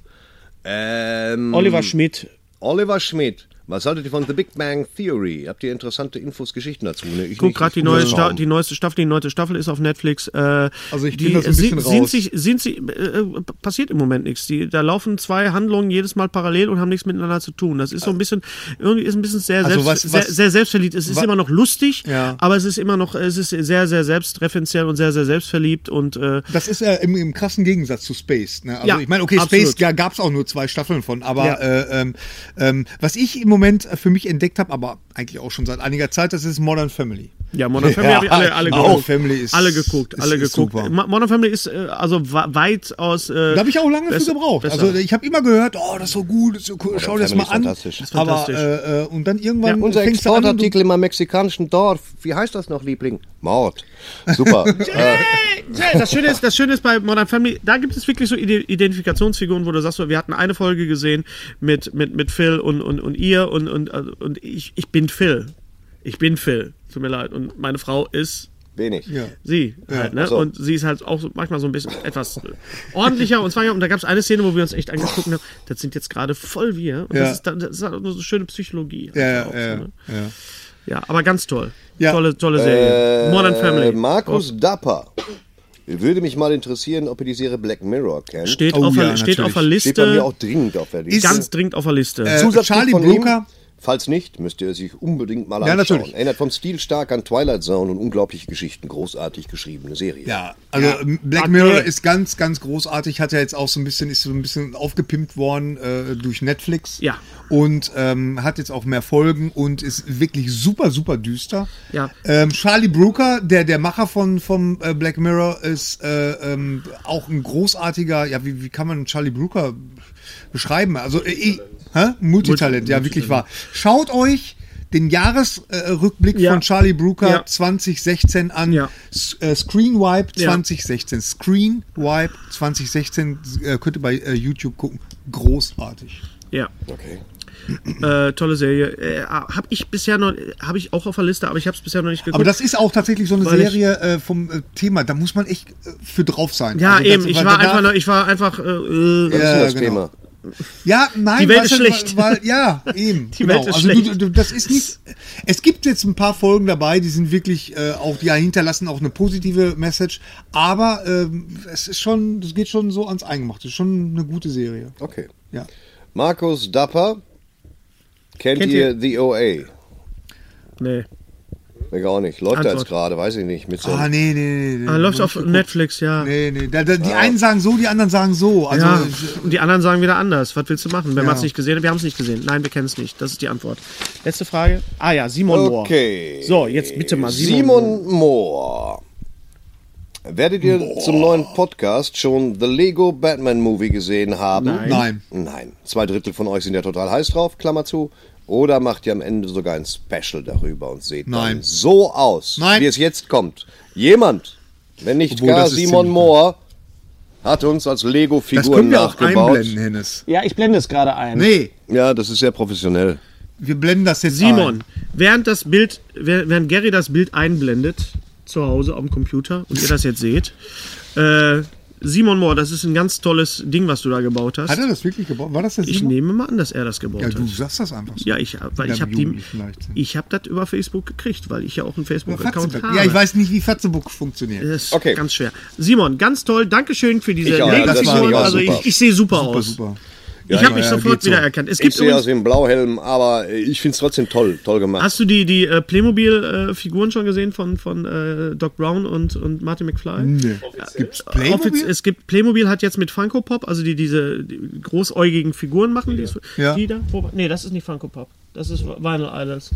Ähm, Oliver Schmidt. Oliver Schmidt. Was haltet ihr von The Big Bang Theory? Habt ihr interessante Infos, Geschichten dazu? Ne, ich Guck gerade die, neue Sta die neueste Staffel. Die neunte Staffel ist auf Netflix. Äh, Also ich die, bin da so ein bisschen sind, raus. Sich, sind sie, äh, passiert im Moment nichts. Die, da laufen zwei Handlungen jedes Mal parallel und haben nichts miteinander zu tun. Das ist so ein bisschen, irgendwie ist ein bisschen sehr, Also selbst, was- was- sehr, sehr selbstverliebt. Es ist immer noch lustig, Ja. aber es ist immer noch, es ist sehr, sehr selbstreferenziell und sehr, sehr selbstverliebt und äh, Das ist ja im, im krassen Gegensatz zu Space. Ne? Also Ja, ich meine, okay, absolut. Space ja, gab es auch nur zwei Staffeln von, aber Ja. äh, ähm, ähm, was ich im Moment äh, für mich entdeckt habe, aber eigentlich auch schon seit einiger Zeit, das ist Modern Family. Ja, Modern *laughs* Family habe ich alle, alle auch geguckt. Family ist- alle geguckt, ist- alle ist geguckt. super. Modern Family ist äh, also wa- weitaus. Äh, Da habe ich auch lange für gebraucht. besser. Also ich habe immer gehört, oh, das ist so gut, das ist so cool, schau dir das Family mal ist an. fantastisch. Das ist Aber fantastisch. äh, äh, und dann irgendwann Ja, Unser Exportartikel im mexikanischen Dorf. Wie heißt das noch, Liebling? Mord. Super. *laughs* äh, Ja, das Schöne ist, das Schöne ist bei Modern Family, da gibt es wirklich so Ide- Identifikationsfiguren, wo du sagst, wir hatten eine Folge gesehen mit, mit, mit Phil und, und, und ihr und, und, und ich, ich bin Phil. Ich bin Phil. Tut mir leid. Und meine Frau ist wenig. ja. sie halt, ne? ach so. Und sie ist halt auch so, manchmal so ein bisschen etwas äh, ordentlicher und zwar und da gab es eine Szene, wo wir uns echt angeguckt haben, das sind jetzt gerade voll wir und Ja. das ist dann das ist halt so eine schöne Psychologie. Ja, ja, auch ja, so, ne? ja. ja, aber ganz toll. Ja. Tolle, tolle Serie. Äh, Modern Family. Markus Dapper. Würde mich mal interessieren, ob ihr die Serie Black Mirror kennt. Steht, Oh auf, ja, der, steht auf der natürlich. Steht bei mir Liste. auch dringend auf der Liste. Ganz dringend auf der Liste. Äh, Zusatztipp Charlie von Brooker. Ihm, falls nicht, müsst ihr sich unbedingt mal Ja, anschauen. natürlich. Erinnert vom Stil stark an Twilight Zone und unglaubliche Geschichten. Großartig geschriebene Serie. Ja, also ähm, Black Ah, Mirror ist ganz, ganz großartig. Hat ja jetzt auch so ein bisschen, ist so ein bisschen aufgepimpt worden äh, durch Netflix. Ja. Und ähm, hat jetzt auch mehr Folgen und ist wirklich super, super düster. Ja. Ähm, Charlie Brooker, der, der Macher von vom äh, Black Mirror, ist äh, ähm, auch ein großartiger, ja, wie, wie kann man Charlie Brooker beschreiben? Also äh, eh, hä? Multitalent, ja, wirklich wahr. Schaut euch den Jahresrückblick Ja. von Charlie Brooker Ja. 2016 an. Ja. Äh, Screenwipe Ja. 2016. Screenwipe 2016 äh, könnt ihr bei äh, YouTube gucken. Großartig. Ja. Okay. Äh, tolle Serie. Äh, habe ich bisher noch, habe ich auch auf der Liste, aber ich habe es bisher noch nicht geguckt. Aber das ist auch tatsächlich so eine ich- Serie äh, vom äh, Thema. Da muss man echt äh, für drauf sein. ja, Also das- eben. Ich war danach- einfach, noch, ich war einfach. Äh, äh, Was ist Ja, denn das genau. Thema? Ja, nein, Die Welt ist schlecht. Weil, ja, eben. *laughs* Die Welt ist also schlecht. Du, du, das ist nicht. Es gibt jetzt ein paar Folgen dabei, die sind wirklich äh, auch, die hinterlassen auch eine positive Message. Aber ähm, es ist schon, das geht schon so ans Eingemachte. Es ist schon eine gute Serie. Okay. Ja. Markus Dapper. Kennt, Kennt ihr ihr- The OA? nee. Ich auch nicht. Läuft da Antwort. jetzt gerade, weiß ich nicht. Mit so Ah, nee, nee, nee. Ah, läuft auf geguckt. Netflix, ja. Nee, nee. Da, da, die einen sagen so, die anderen sagen so. Also, ja, ich- und die anderen sagen wieder anders. Was willst du machen? Wenn Ja. man es nicht gesehen hat, wir haben es nicht gesehen. Nein, wir kennen es nicht. Das ist die Antwort. Letzte Frage. Ah ja, Simon Moore. Okay. So, jetzt bitte mal Simon. Simon Moore. Werdet ihr zum neuen Podcast schon The Lego Batman Movie gesehen haben? Nein. nein. Nein. Zwei Drittel von euch sind ja total heiß drauf, Klammer zu. Oder macht ihr am Ende sogar ein Special darüber und seht Nein. dann so aus, Nein. wie es jetzt kommt. Jemand, wenn nicht Obwohl, gar das Simon Moore, hat uns als Das Lego-Figuren können wir auch nachgebaut. einblenden, Hennes. Ja, ich blende es gerade ein. Nee, Ja, das ist sehr professionell. wir blenden das jetzt Simon, ein. während das Bild, während während Gary das Bild einblendet zu Hause auf dem Computer und ihr das jetzt seht, äh, Simon Moore, das ist ein ganz tolles Ding, was du da gebaut hast. Hat er das wirklich gebaut? War das jetzt ich Simon? nehme mal an, dass er das gebaut Ja, du hat. sagst das einfach so. Ja, ich, weil ich habe die, ich habe das über Facebook gekriegt, weil ich ja auch einen Facebook-Account habe. ja, ich weiß nicht, wie Fatzebuch funktioniert. Das ist Okay. ganz schwer. Simon, ganz toll. Dankeschön für diese Ich ich auch Also super. ich, ich sehe super, Super, aus. super. Ich Ja, habe mich ja, sofort wiedererkannt. Es Ich gibt sehe aus ein Blauhelm, aber ich finde es trotzdem toll, toll gemacht. hast du die, die äh, Playmobil-Figuren schon gesehen von, von äh, Doc Brown und, und Martin McFly? Nee. Gibt's Offiz- Playmobil? Es gibt Playmobil hat jetzt mit Funko Pop, also die diese die großäugigen Figuren machen, die, Ja. die da. Wo, nee, das ist nicht Funko Pop. Das ist Vinyl Islands.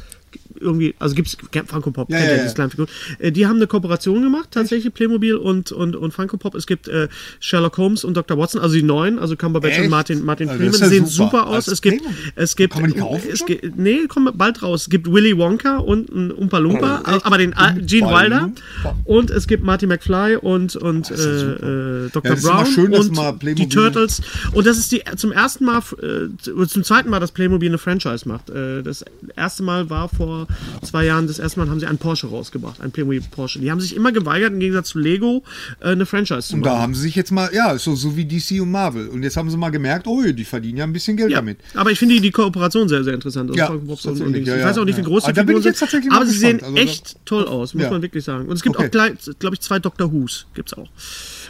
Irgendwie, also gibt's Funko Pop, Ja, ja, ja. kleinen Figuren. Äh, die haben eine Kooperation gemacht, tatsächlich Playmobil und, und, und Funko Pop. Es gibt äh, Sherlock Holmes und Dr. Watson, also die neuen, also Cumberbatch Echt? und Martin, Martin Also Freeman, sehen super. super, aus. Es gibt, es gibt, Kann man die kaufen es gibt, nee, kommt bald raus. Es gibt Willy Wonka und ein Umpa Lumpa, aber den äh, Gene Umpa Wilder. Lumpa. Und es gibt Marty McFly und, und äh, äh, Dr. Ist Brown schön, und die Turtles. Und das ist die zum ersten Mal, äh, zum zweiten Mal, dass Playmobil eine Franchise macht. Äh, das erste Mal war vor zwei Jahren, das erste Mal haben sie einen Porsche rausgebracht, einen Playmobil Porsche. Die haben sich immer geweigert, im Gegensatz zu Lego, äh, eine Franchise zu Und machen. da haben sie sich jetzt mal, ja, so, so wie DC und Marvel. Und jetzt haben sie mal gemerkt, oh, die verdienen ja ein bisschen Geld ja, damit. aber ich finde die, die Kooperation sehr, sehr interessant. Ja, und- und ich ja, weiß auch nicht, wie groß Aber die Figuren sind, aber sie sehen. Also echt toll aus, muss man wirklich sagen. Und es gibt Okay. auch glaube ich, zwei Dr. Who's. Gibt's auch.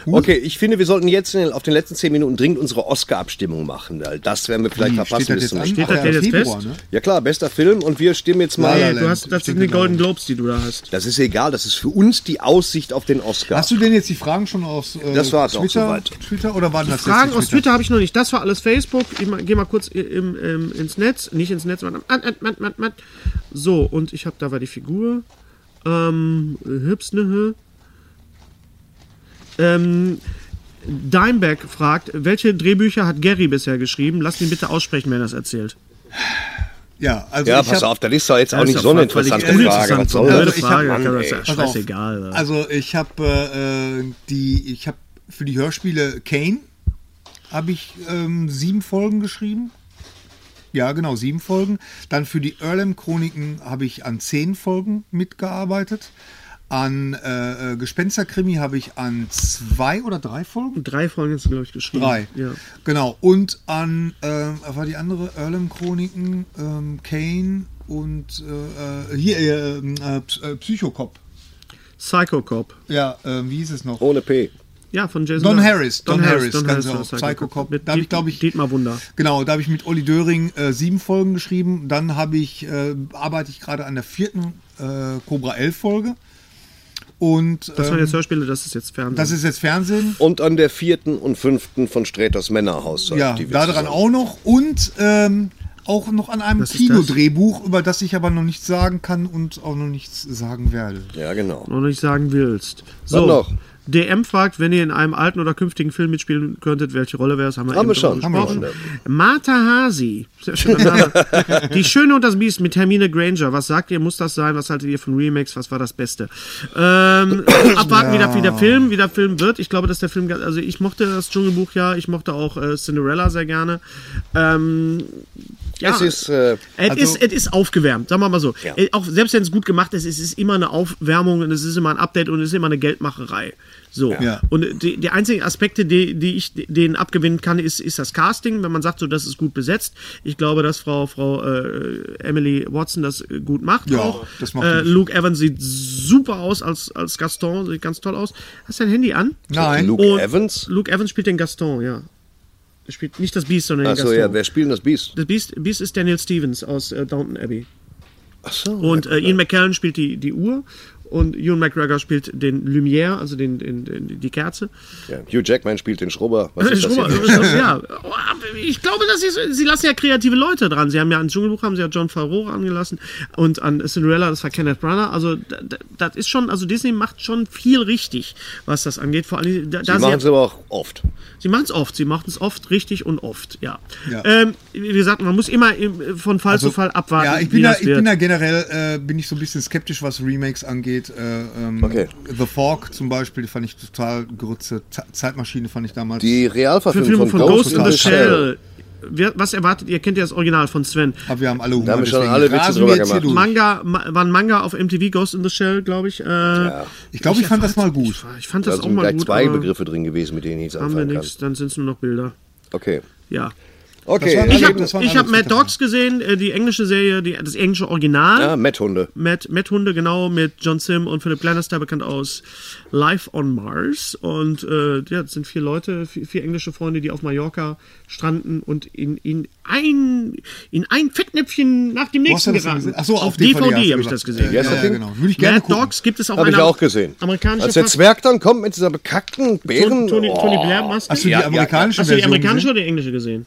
Okay, ich finde, wir sollten jetzt in den, auf den letzten zehn Minuten dringend unsere Oscar-Abstimmung machen. Das werden wir vielleicht Wie, verpassen steht das jetzt an? Steht das jetzt Februar, fest? ne? Ja klar, bester Film und wir stimmen jetzt mal. Nee, du hast, das sind die. Golden Globes, die du da hast. Das ist egal, das ist für uns die Aussicht auf den Oscar. Hast du denn jetzt die Fragen schon aus äh, Das war's auch Twitter, soweit. Twitter oder waren das Fragen jetzt aus Twitter habe ich noch nicht. Das war alles Facebook. Ich mal- geh mal kurz im, im, ins Netz. Nicht ins Netz, sondern. So, und ich habe da war die Figur. Ähm, Hübs, ne? Ähm, Dimeback fragt, welche Drehbücher hat Gary bisher geschrieben? Lass ihn bitte aussprechen, wenn er das erzählt. Ja, also ja, ich pass hab, auf, das ist doch jetzt auch nicht ist so eine interessante Frage. uninteressant. Was soll? Also ich hab- Frage, Mann, kann das ja Pass auf. scheißegal. Also ich habe äh, die, ich habe für die Hörspiele Kane habe ich ähm, sieben Folgen geschrieben. Ja, genau, sieben Folgen. Dann für die Earlham Chroniken habe ich an zehn Folgen mitgearbeitet. An äh, äh, Gespensterkrimi habe ich an zwei oder drei Folgen? Drei Folgen hast du, glaube ich, geschrieben. Drei. Ja. Genau. Und an, ähm, was war die andere? Earlham Chroniken, ähm, Kane und äh, äh, hier äh, äh, äh, Psychokop. Psychocop. Ja, äh, wie hieß es noch? Ohne P. Ja, von Jason. Don. Harris, Don Harris, ganz genau, war Psychocop. Da hab ich, Diet- glaub ich- Dietmar Wunder. Genau, da habe ich mit Olli Döring äh, sieben Folgen geschrieben. Dann habe ich, äh, arbeite ich gerade an der vierten äh, Cobra 11 Folge. Und Das waren ähm, jetzt Hörspiele, das ist jetzt Fernsehen. das ist jetzt Fernsehen. Und an der vierten und fünften von Sträters Männerhaushalt. Ja, die wir da dran zusammen- auch noch. Und ähm, auch noch an einem Kinodrehbuch, über das ich aber noch nichts sagen kann und auch noch nichts sagen werde. Ja, genau. noch nicht sagen willst. Was So, noch? DM fragt, wenn ihr in einem alten oder künftigen Film mitspielen könntet, welche Rolle wäre es? Haben wir, Haben eben wir schon. Haben wir gesprochen. Martha Hasi. Sehr schöner *laughs* Name. Die Schöne und das Biest mit Hermine Granger. Was sagt ihr? Muss das sein? Was haltet ihr von Remakes? Was war das Beste? Ähm, *coughs* abwarten, wie, der, wie der Film, wie der Film wird. Ich glaube, dass der Film, also ich mochte das Dschungelbuch ja, ich mochte auch äh, Cinderella sehr gerne. Ähm, ja. Es ist, äh, Es, Also- ist, es ist aufgewärmt, sagen wir mal so. Ja. Äh, Auch selbst wenn es gut gemacht ist, es ist immer eine Aufwärmung und es ist immer ein Update und es ist immer eine Geldmacherei. So. Ja. Und die, die einzigen Aspekte, die, die ich denen abgewinnen kann, ist, ist das Casting, wenn man sagt, so das ist gut besetzt. Ich glaube, dass Frau, Frau äh, Emily Watson das äh, gut macht. Ja, auch. das macht äh. Luke Evans sieht super aus als, als Gaston, sieht ganz toll aus. Hast du dein Handy an? Nein. Luke Und Evans. Luke Evans spielt den Gaston, ja. Er spielt nicht das Beast, sondern den Achso, Gaston. ja, wer spielt denn das Biest? Das Beast, Beast ist Daniel Stevens aus äh, Downton Abbey. Ach so. Und äh, Ian McKellen spielt die, die Uhr und Ewan McGregor spielt den Lumière, also den, den, den, die Kerze. Ja, Hugh Jackman spielt den Schrubber. Was ist *laughs* das Schrubber, hier? ja. Oh, Ich glaube, dass sie, sie lassen ja kreative Leute dran. Sie haben ja an Dschungelbuch haben sie ja John Favreau angelassen und an Cinderella, das war Kenneth Branagh. Also da- da- das ist schon, also Disney macht schon viel richtig, was das angeht. Vor allem, da, da Sie machen es aber auch oft. Sie machen es oft, sie machen es oft richtig und oft, ja. Ja. Ähm, wie gesagt, man muss immer im- von Fall zu Fall abwarten, Also, Ja, ich bin, da, ich bin da generell äh, bin ich so ein bisschen skeptisch, was Remakes angeht. Äh, ähm, Okay. The Fork zum Beispiel, die fand ich total gerützte. Ze- Zeitmaschine fand ich damals. Die Realverfilmung Verfilmung von, von Ghost, in the Shell. Wer, was erwartet ihr? Kennt ihr das Original von Sven? aber wir haben alle Hunger. Da haben wir schon alle Witze drüber wir jetzt gemacht. Manga, ma, war ein Manga auf MTV, Ghost in the Shell, glaube ich. Äh, Ich glaube, ich fand das mal gut. Ich fand Da das auch sind mal gleich gut, zwei aber Begriffe drin gewesen, mit denen ich nichts haben wir anfangen kann. nichts, dann sind es nur noch Bilder. Okay. Ja. Okay. Ich habe hab Mad Dogs gesehen, äh, die englische Serie, die, das englische Original. ja, Met-Hunde. Matt, Matt Hunde, genau, mit John Sim und Philip Lannister, bekannt aus Life on Mars. Und äh, ja, das sind vier Leute, vier, vier englische Freunde, die auf Mallorca stranden und in, in, ein, in ein Fettnäpfchen nach dem nächsten geraten. gesehen? Ach so, auf auf DVD DVD, habe ich das gesehen. Heißt Ja, das ja, genau. Würde ich gerne Mad gucken. Dogs gibt es auf Habe ich einer auch gesehen. amerikanischen Als der Zwerg dann kommt mit dieser bekackten Bären. Tony, oh. Tony Blair Maske. Hast du die Ja, ja, amerikanische Hast du die Version amerikanische gesehen? oder die englische gesehen?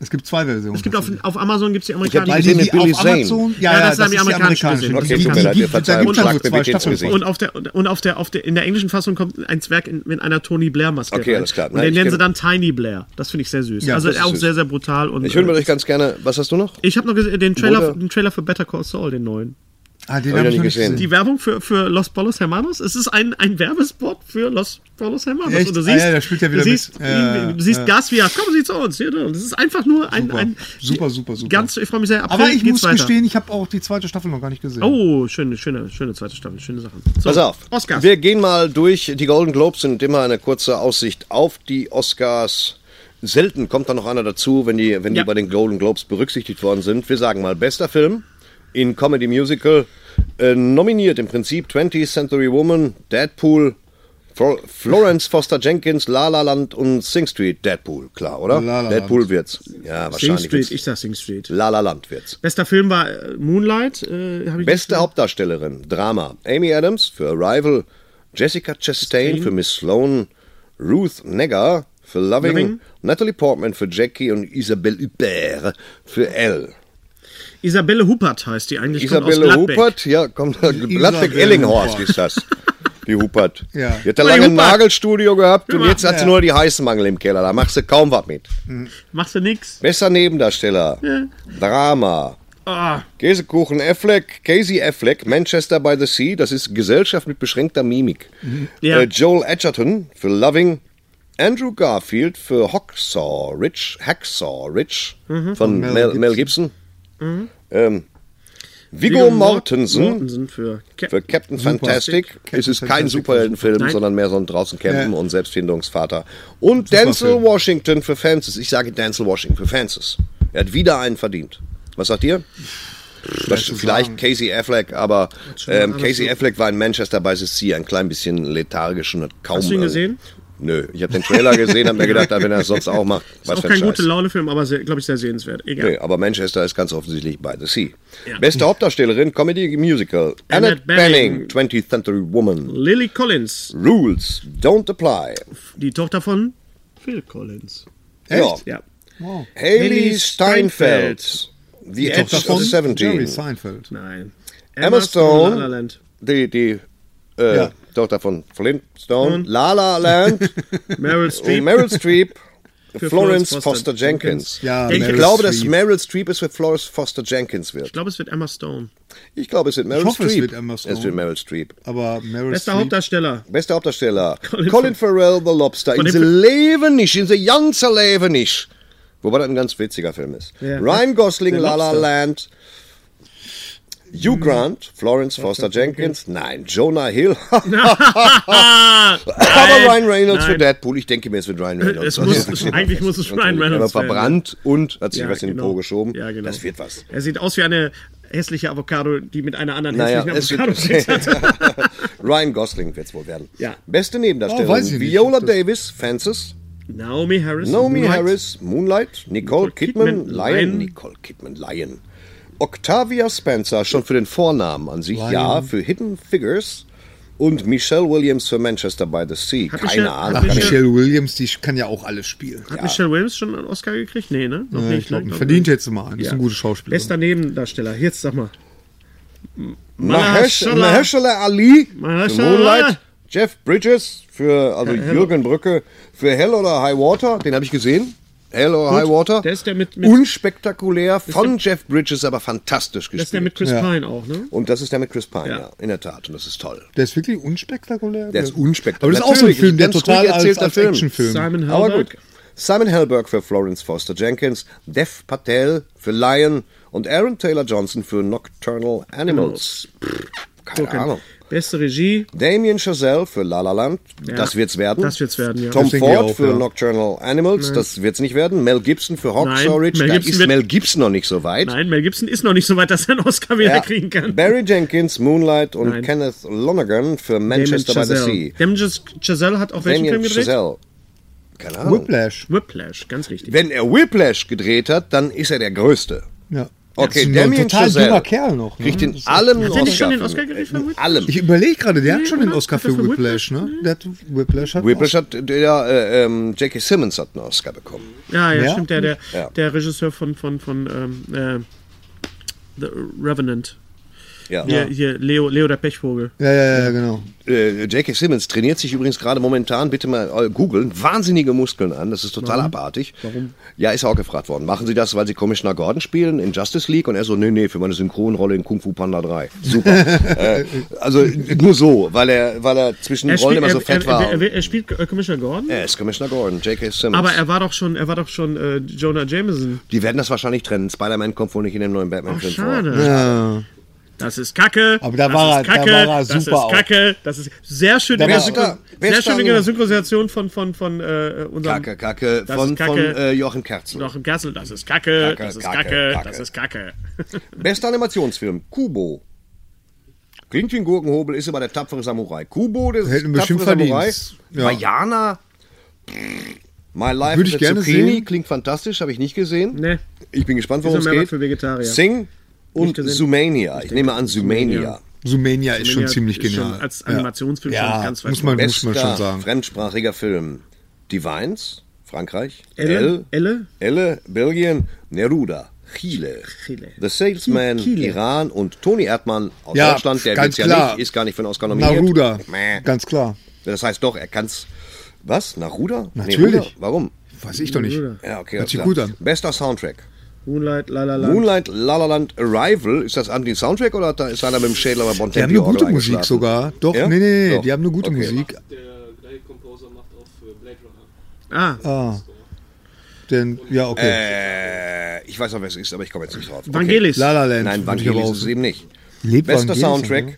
Es gibt zwei Versionen. Es gibt auf, auf Amazon gibt es die amerikanische. die gesehen die, mit die Billy auf Zane. Amazon, ja, Ja, ja, das haben die amerikanischen gesehen. Okay, Die- mir die gibt- wir verzeihen, da nur mir zwei Staffeln Gesicht. von. Und auf der und auf der auf der in der englischen Fassung kommt ein Zwerg in, mit einer Tony Blair Maske. Okay, alles klar. Und Nein, den ich nennen sie dann Tiny Blair. Das finde ich sehr süß. Ja, also das ist auch süß. sehr sehr brutal und Ich würde äh, euch ganz gerne. Was hast du noch? ich habe noch gesehen, den Trailer den Trailer für Better Call Saul den neuen. Ah, den Hab ich habe noch ich noch nicht gesehen. Die Werbung für, für Los Polos Hermanos. Es ist ein, ein Werbespot für Los Polos Hermanos. Echt? Und du Ah, siehst, ja, da spielt er wieder du siehst, mit. Ja, du siehst ja. Gas wie er, kommen Sie zu uns. Hier, und Das ist einfach nur ein, Super. ein Super, super, super. Ganz, ich freue mich sehr. April Aber ich muss weiter. gestehen, ich habe auch die zweite Staffel noch gar nicht gesehen. Oh, schöne, schöne, schöne zweite Staffel, schöne Sachen. So, Pass auf. Oscars. Wir gehen mal durch. Die Golden Globes sind immer eine kurze Aussicht auf die Oscars. Selten kommt da noch einer dazu, wenn die, wenn Ja. die bei den Golden Globes berücksichtigt worden sind. Wir sagen mal, bester Film in Comedy Musical. Äh, nominiert im Prinzip 20th Century Woman, Deadpool, Flo- Florence Foster Jenkins, La La Land und Sing Street. Deadpool, klar, oder? La La Deadpool Land. wird's. Ja, Sing wahrscheinlich. Street, wird's. ich sag Sing Street. La La Land wird's. Bester Film war äh, Moonlight. Äh, Beste Hauptdarstellerin, Drama. Amy Adams für Arrival, Jessica Chastain für Miss Sloan, Ruth Negga für Loving, Loving. Natalie Portman für Jackie und Isabelle Huppert für Elle. Isabelle Huppert heißt die eigentlich. kommt aus Isabelle Gladbeck. Huppert, ja, kommt Gladbeck-Ellinghorst Huppert. ist das. Die Huppert. *laughs* Ja. Die hat ja Die lange ein. Nagelstudio gehabt und Ja. jetzt hat sie Ja. nur die Heißmangel im Keller. Da machst du kaum was mit. Machst du nix? Bester Nebendarsteller, Drama, Ah, Käsekuchen Affleck, Casey Affleck, Manchester by the Sea, das ist Gesellschaft mit beschränkter Mimik. Ja. Äh, Joel Edgerton für Loving, Andrew Garfield für Hacksaw Ridge, Hacksaw Ridge von Mel, Mel Mel Gibson. Ähm, Viggo Mortensen Mortensen für, Cap für Captain Super. Fantastic. Captain es ist kein Fantastic. Superheldenfilm, Nein. sondern mehr so ein draußen campen Ja. und Selbstfindungsvater. Und Denzel Film. Washington für Fences. Ich sage Denzel Washington für Fences. Er hat wieder einen verdient. Was sagt ihr? Zu vielleicht sagen. Casey Affleck, aber ähm, Casey. Affleck war in Manchester by the Sea ein klein bisschen lethargisch und hat kaum. Hast du ihn äh, gesehen? Nö, ich habe den Trailer gesehen, habe mir gedacht, wenn er es sonst auch macht, Ist was auch für kein ein gute Scheiß. Laune-Film, aber glaube ich sehr sehenswert. Egal. Nee, aber Manchester ist ganz offensichtlich by the Sea. Ja. Beste Hauptdarstellerin, Comedy Musical. Annette Annette Benning, Bening. 20th Century Woman. Lily Collins, Rules don't apply. die Tochter von Phil Collins. Ja. Ja. Haley Haley Steinfeld. Steinfeld. The Edge Tochter of von the Jerry 17. Seinfeld. Nein. Emma Stone. La La Land. Die, die äh, Ja. Tochter von Flintstone. La La Land. *laughs* Meryl und Streep. Meryl Streep. Florence Florence Foster, Foster Jenkins. Jenkins. Ja, ich Meryl glaube, dass Streep. Meryl Streep es für Florence Foster Jenkins wird. Ich glaube, es wird Emma Stone. Ich glaube, es wird Meryl hoffe, es Streep. wird Emma Stone. Es wird Meryl Streep. Aber Meryl Bester Streep. Hauptdarsteller. Bester Hauptdarsteller. *laughs* Colin Colin, Farrell, The Lobster. In Film- Leben nicht, in sie ganze Leben nicht. Wobei das ein ganz witziger Film ist. Ja. Ryan Gosling, La La Lobster. Land. Hugh Grant, Florence Foster Jenkins. Nein, Jonah Hill. *laughs* Aber Ryan Reynolds für Nein. Deadpool. Ich denke mir, es wird Ryan Reynolds. Es muss- es- eigentlich muss es *laughs* Ryan Er war Reynolds werden. verbrannt und hat sich Ja, was in den genau. Po geschoben. Ja, genau. Das wird was. Er sieht aus wie eine hässliche Avocado, die mit einer anderen Naja, hässlichen es Avocado. *laughs* Ryan Gosling wird es wohl werden. Ja. Beste Nebendarstellerin. Oh. Viola Davis, Fences. Naomi Harris. Naomi Moonlight. Harris, Moonlight, Nicole, Nicole Kidman, Kidman, Lion. Nicole Kidman, Lion. Octavia Spencer schon für den Vornamen an sich, ja, für Hidden Figures. Und Michelle Williams für Manchester by the Sea. Hat Keine Michelle- Ahnung. ich- Michelle Williams, die kann ja auch alles spielen. Hat Michelle Williams schon einen Oscar gekriegt? Nee, ne? Noch Ja, nicht. ich glaube, ne? verdient jetzt mal einen. Ist Ja. ein guter Schauspieler. Bester Nebendarsteller. Jetzt sag mal. Mahershala. Mahershala Ali für Mahershala. Moonlight. Jeff Bridges für, also Jürgen Brücke für Hell oder High Water. Den habe ich gesehen. Hell oder High Water. Der ist der mit- mit- Unspektakulär, von Jeff Bridges, aber fantastisch Das ist der mit gespielt. Chris Ja. Pine auch, ne? Und das ist der mit Chris Pine, ja. Ja. in der Tat. Und das ist toll. Der ist wirklich unspektakulär. Der ist unspektakulär. Aber das ist auch so ein Film, der total ruhig als, als Film. Actionfilm. Simon Aber Helberg. gut. Simon Helberg für Florence Foster Jenkins, Dev Patel für Lion und Aaron Taylor Johnson für Nocturnal Animals. Pff, keine Gucken. Ahnung. Beste Regie. Damien Chazelle für La La Land, Ja. das wird's werden. Das wird's werden, ja. Tom Ford auch, für ja. Nocturnal Animals, das wird's nicht werden. Mel Gibson für Hawksaw Nein, Ridge, Mel da Gibson ist Mel Gibson noch nicht so weit. Nein, Mel Gibson ist noch nicht so weit, dass er einen Oscar wieder Ja. kriegen kann. Barry Jenkins, Moonlight und Nein. Kenneth Lonergan für Manchester by the Sea. Damien Chazelle hat auch welchen Damien Film gedreht? Chazelle. Keine Ahnung. Whiplash. Whiplash, ganz richtig. Wenn er Whiplash gedreht hat, dann ist er der Größte. Ja. Okay, ein Damien total Chazelle junger Kerl noch. Ne? Kriegt in allem einen Hat er nicht schon den Oscar gekriegt für Whiplash? allem. Ich überlege gerade, der hat schon den? Oscar für für Whiplash, ne? Der hat Whiplash hat Whiplash hat, der, äh, ähm, J.K. Simmons hat einen Oscar bekommen. Ja, ja, Ja? stimmt. Der, der, Ja. der Regisseur von, von, von ähm, äh, The Revenant. Ja. Hier, hier Leo, Leo der Pechvogel. Ja, ja, ja, genau. Äh, J.K. Simmons trainiert sich übrigens gerade momentan, bitte mal äh, googeln, wahnsinnige Muskeln an. Das ist total abartig. Warum? Ja, ist auch gefragt worden. Machen Sie das, weil Sie Commissioner Gordon spielen in Justice League? Und er so, nee, nee, für meine Synchronrolle in Kung Fu Panda 3. Super. *laughs* äh, also nur so, weil er, weil er zwischen den Rollen immer so fett er, war. er, er, er spielt äh, Commissioner Gordon, er ist Commissioner Gordon, J.K. Simmons. aber er war doch schon, er war doch schon äh, Jonah Jameson. Die werden das wahrscheinlich trennen. Spider-Man kommt wohl nicht in dem neuen Batman-Film vor. schade. Ja. Das ist Kacke. Aber da das war ist er- da Kacke, war er Das super ist auch. Kacke. Das ist sehr schön Da Wer sehr ist schön da in der nur- Synchronisation von, von, von äh, unserem Kacke, Kacke, Das von, ist Kacke. von äh, Jochen Kerzen. Joachim Kersel. Das ist Kacke. Kacke, das ist Kacke, Kacke. Kacke. Das ist Kacke. *laughs* Bester Animationsfilm, Kubo. Klingt wie ein Gurkenhobel, ist aber der tapfere Samurai. Kubo, der Hätten tapfere Samurai. Ja. My Life Würde ich gerne Zucchini sehen. klingt fantastisch, habe ich nicht gesehen. Ne. Ich bin gespannt, worum es geht. für Vegetarier. Sing und. Zoomania. Ich nehme an Zoomania. Sumania ist schon ziemlich ist schon genial. als Ja. Animationsfilm ja, schon ganz weit muss man, muss man schon sagen. fremdsprachiger Film. Divines, Frankreich. Elle? Elle? Elle, Belgien. Neruda, Chile. Chile. The Salesman, Chile. Iran und Toni Erdmann aus Ja, Deutschland. Der ganz ja klar. nicht, ist gar nicht für einen Oscar nominiert. Naruda, Mäh. ganz klar. Das heißt doch, er kann's. Was? Naruda? Natürlich. Neruda? Warum? Weiß ich doch nicht. Ja, okay. Hört sich gut an. Bester Soundtrack. Moonlight, La La La. Moonlight, La La Land, Arrival. Ist das Anti-Soundtrack oder hat da- ist einer mit dem Schädel aber Die haben Bontempi eine gute Musik sogar. Doch, Ja? nee, nee, nee, Doch. die haben eine gute Okay. Musik. Der gleiche Komposer macht auch für Blade Runner. Ah, Ah. Denn, ja, okay. Äh, ich weiß noch, wer es ist, aber ich komme jetzt nicht drauf. Okay. Vangelis. La La Land. Nein, Vangelis ist es eben nicht. Lebt Bester Vangelis, Soundtrack. ne?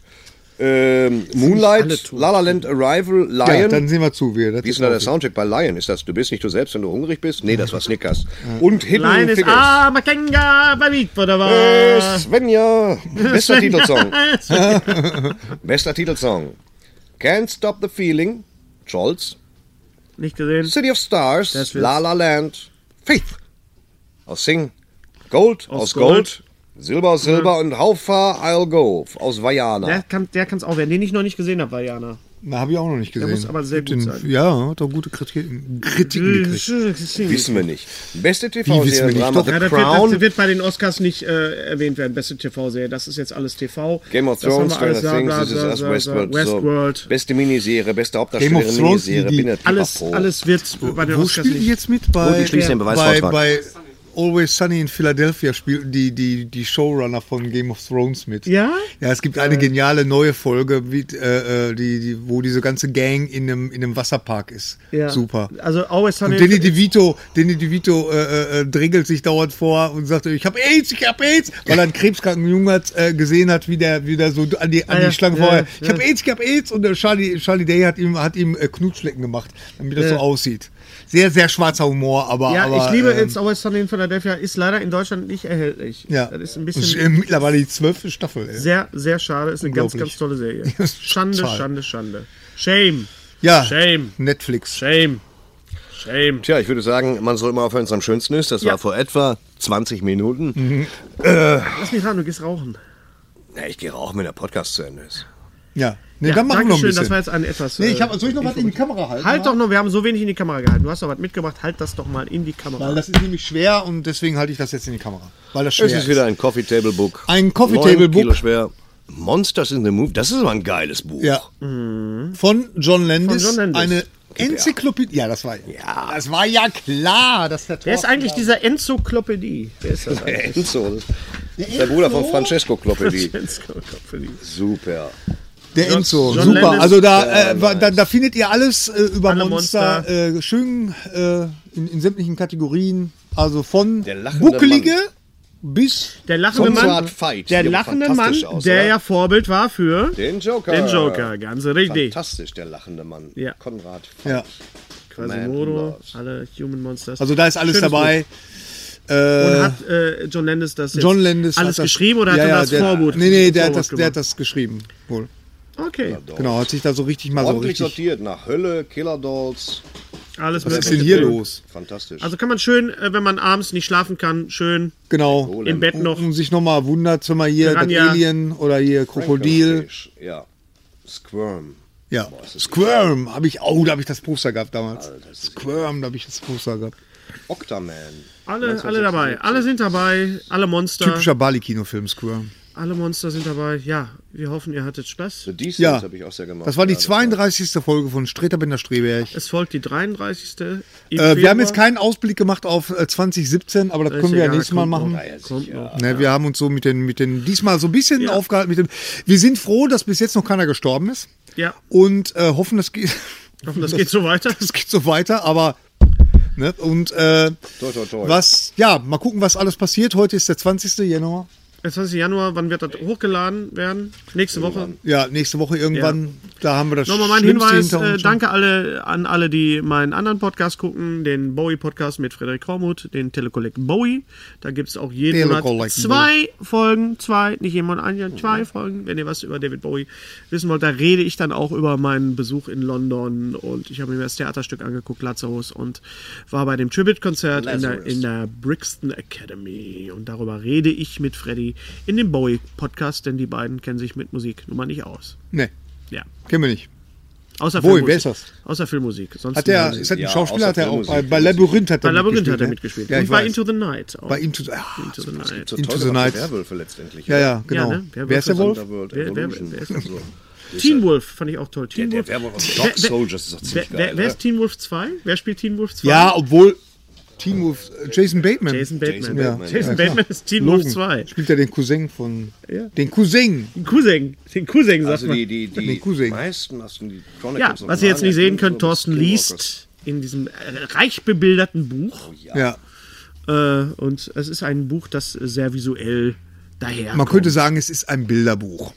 Ähm, Moonlight. La La Land, Arrival, Ja, Lion. dann sehen wir zu. Das Wie ist ist denn da der Soundtrack bei Lion? Ist das Du bist nicht du selbst, wenn du hungrig bist? Nee, das war Snickers. Und Hidden ist Figures. Ah, Makenga, Babik, Äh, wunderbar. Svenja. *laughs* Bester Titelsong. *laughs* Svenja. Bester Titelsong. Can't Stop the Feeling. Scholz. Nicht gesehen. City of Stars. La La Land. Faith. Aus Sing. Gold. Aus, Aus Gold. Gold. Silber aus Silber und How Far I'll Go. Aus Vajana. Der kann der kann's auch werden, den ich noch nicht gesehen habe, Vajana. Na, habe ich auch noch nicht gesehen. muss aber sehr gut Den- sein. Ja, hat auch gute Kritiken, Kritiken gekriegt. Wissen wir nicht. Beste wissen wir TV-Serie? Drama. The Ja, das wird, Crown. das wird bei den Oscars nicht äh, erwähnt werden, beste TV-Serie. Das ist jetzt alles TV. Game of Das Thrones, Stranger Things, bla, This Is bla, Us, bla, Westworld. bla, So. Westworld. Beste Miniserie, beste Hauptdarstellerin Miniserie. die- Alles, alles wird bei den Wo Oscars spielt die nicht. jetzt mit? Bei, Oh, die schließen den bei, Beweisvortrag. bei Always Sunny in Philadelphia spielten die, die, die Showrunner von Game of Thrones mit. Ja? Ja, es gibt eine geniale neue Folge, wie, äh, äh, die, die, wo diese ganze Gang in einem, in einem Wasserpark ist. Ja. Super. Also Always Sunny Und Danny DeVito, Danny DeVito äh, äh, drängelt sich dauernd vor und sagt, ich habe AIDS, ich habe AIDS, weil er einen krebskranken Jungen hat, äh, gesehen hat, wie der, wie der so an die, an Ah, die ja, Schlange ja, vorher. Ich habe AIDS, ich habe AIDS und der Charlie, Charlie Day hat ihm, hat ihm äh, Knutschlecken gemacht, damit das so aussieht. Sehr, sehr schwarzer Humor, aber. Ja, aber, ich liebe ähm, jetzt Always Sunny in Philadelphia, ist leider in Deutschland nicht erhältlich. Ja. Das ist ein Das ist, äh, bisschen mittlerweile die zwölfte Staffel. Ey. sehr, sehr schade. Ist eine ganz, ganz tolle Serie. *laughs* Schande. Schande, Schande. Shame. Ja, Shame. Netflix. Shame. Shame. Tja, ich würde sagen, man soll immer aufhören, wenn es am schönsten ist. Das Ja. war vor etwa 20 Minuten. Mhm. Lass mich ran, du gehst rauchen. Ja, ich gehe rauchen, wenn der Podcast zu Ende ist. Ja. Nee, Ja, dann machen wir noch ein bisschen. das war jetzt ein etwas. nee, ich äh, hab, soll ich noch was in die Kamera halten? Halt doch noch, wir haben so wenig in die Kamera gehalten. Du hast doch was mitgebracht, halt das doch mal in die Kamera. Weil das ist nämlich schwer und deswegen halte ich das jetzt in die Kamera. Weil das schwer Es ist wieder ein Coffee Table Book. Ein Coffee Table Book. Kilo schwer. Monsters in the Move. Das ist aber ein geiles Buch. Ja. Von John Landis. Von John Landis. Eine Enzyklopädie. Ja, das war ja. Das war ja klar, dass der Wer ist eigentlich dieser Enzyklopädie? Wer ist das eigentlich? *laughs* Enzo. Ist der Bruder von Francesco Kloppedi. Enzyklopädie. Super. Der Enzo, John super. Landis. Also da, äh, da, da findet ihr alles äh, über Alle Monster, Monster. Äh, schön äh, in, in sämtlichen Kategorien. Also von Der lachende Buckelige bis Der lachende Konrad Mann, Veit der lachende Mann, aus, der oder? ja Vorbild war für Den Joker. den Joker, ganz richtig. Fantastisch, der lachende Mann. Ja. Konrad. ja. Quasimodo, alle Human Monsters. Also da ist alles Schönes dabei. Buch. Und Äh, hat äh, John Landis das jetzt John Landis alles hat das, geschrieben oder hat ja, er ja, das Vorwort? Nee, nee, der hat, Vorwort das, der hat das geschrieben. Wohl. Okay, Genau, hat sich da so richtig mal so Ordentlich richtig. sortiert nach Hölle, Killer Dolls. alles Was ist denn hier drin. los? Fantastisch. Also kann man schön, äh, wenn man abends nicht schlafen kann, schön Genau. im Bett noch. Um sich nochmal wundert, sag mal hier, das Piranha. Alien oder hier Krokodil. Ja. Squirm. Ja. Boah, Squirm habe ich, oh, da habe ich das Poster gehabt damals. Squirm, da habe ich das Poster gehabt. Octaman. Alle, alle dabei, alle sind dabei, alle Monster, Typischer Bali-Kinofilm, Squirm. alle Monster sind dabei. Ja, wir hoffen, ihr hattet Spaß. The Decent Ja. habe ich auch sehr gemacht. Das war die Ja, 32. Folge von Streter Bender Streberg. Es folgt die 33. im Äh, wir haben jetzt keinen Ausblick gemacht auf äh, 2017, aber das Ist können wir ja egal, nächstes Mal machen. noch. war ja Kommt noch. Ne, wir haben uns so mit den, mit den, diesmal so ein bisschen Ja. aufgehalten mit dem. Wir sind froh, dass bis jetzt noch keiner gestorben ist Ja, und äh, hoffen, das geht, *laughs* hoffen, das geht so *laughs* weiter. das geht so weiter, aber ne, und äh, Toi, toi, toi. was, ja, mal gucken, was alles passiert. Heute ist der 20. Januar. Jetzt 20. Januar, wann wird das hochgeladen werden? Nächste Woche. Ja, nächste Woche irgendwann, da haben wir das Nochmal mein Hinweis, äh, danke alle, an alle, die meinen anderen Podcast gucken, den Bowie-Podcast mit Frederik Hormuth, den Telecollect Bowie. Da gibt es auch jeden Monat zwei Folgen, zwei, nicht jemand ein, zwei Folgen, wenn ihr was über David Bowie wissen wollt. Da rede ich dann auch über meinen Besuch in London und ich habe mir das Theaterstück angeguckt, Lazarus, und war bei dem Tribute-Konzert in der, in der Brixton Academy. Und darüber rede ich mit Freddy in dem Bowie-Podcast, denn die beiden kennen sich mit Musik nun mal nicht aus. Ne, Ja. kennen wir nicht. Außer Bowie, Filmmusik. wer ist das? Außer Filmmusik. Sonst Hat der, ist das ein Ja, Schauspieler? Hat er auch bei, bei. Labyrinth hat Bei er Labyrinth mitgespielt. hat er ne? mitgespielt. Ja, und bei. Into the Night auch. Bei Into, ah, Into the Night. So Into the Night. Werwölfe letztendlich. ja, ja, genau. ne? Wer Wer ist der Wolf? Wer- wer- wer ist Also, Teen Wolf fand ich auch toll. der, Teen der Wolf. Werwolf aus Wer- Dog wer- Soldiers ist Wer, ziemlich wer, geil. wer oder? ist Teen Wolf 2? Wer spielt Teen Wolf 2? Ja, obwohl Team Wolf, äh, Jason Bateman. Jason Bateman. Jason Ja. Bateman. Jason Ja, klar. Bateman ist Teen Logan. Wolf 2. Spielt er den Cousin von. Ja. Den Cousin. Den Cousin. Den Cousin, sagt Also man. die, die, die Nee, Cousin. meisten hast du die Ja, Chronicles of was ihr jetzt nicht sehen könnt, Thorsten liest in diesem äh, reich bebilderten Buch. Ja. Äh, und es ist ein Buch, das sehr visuell daher. Man könnte sagen, es ist ein Bilderbuch.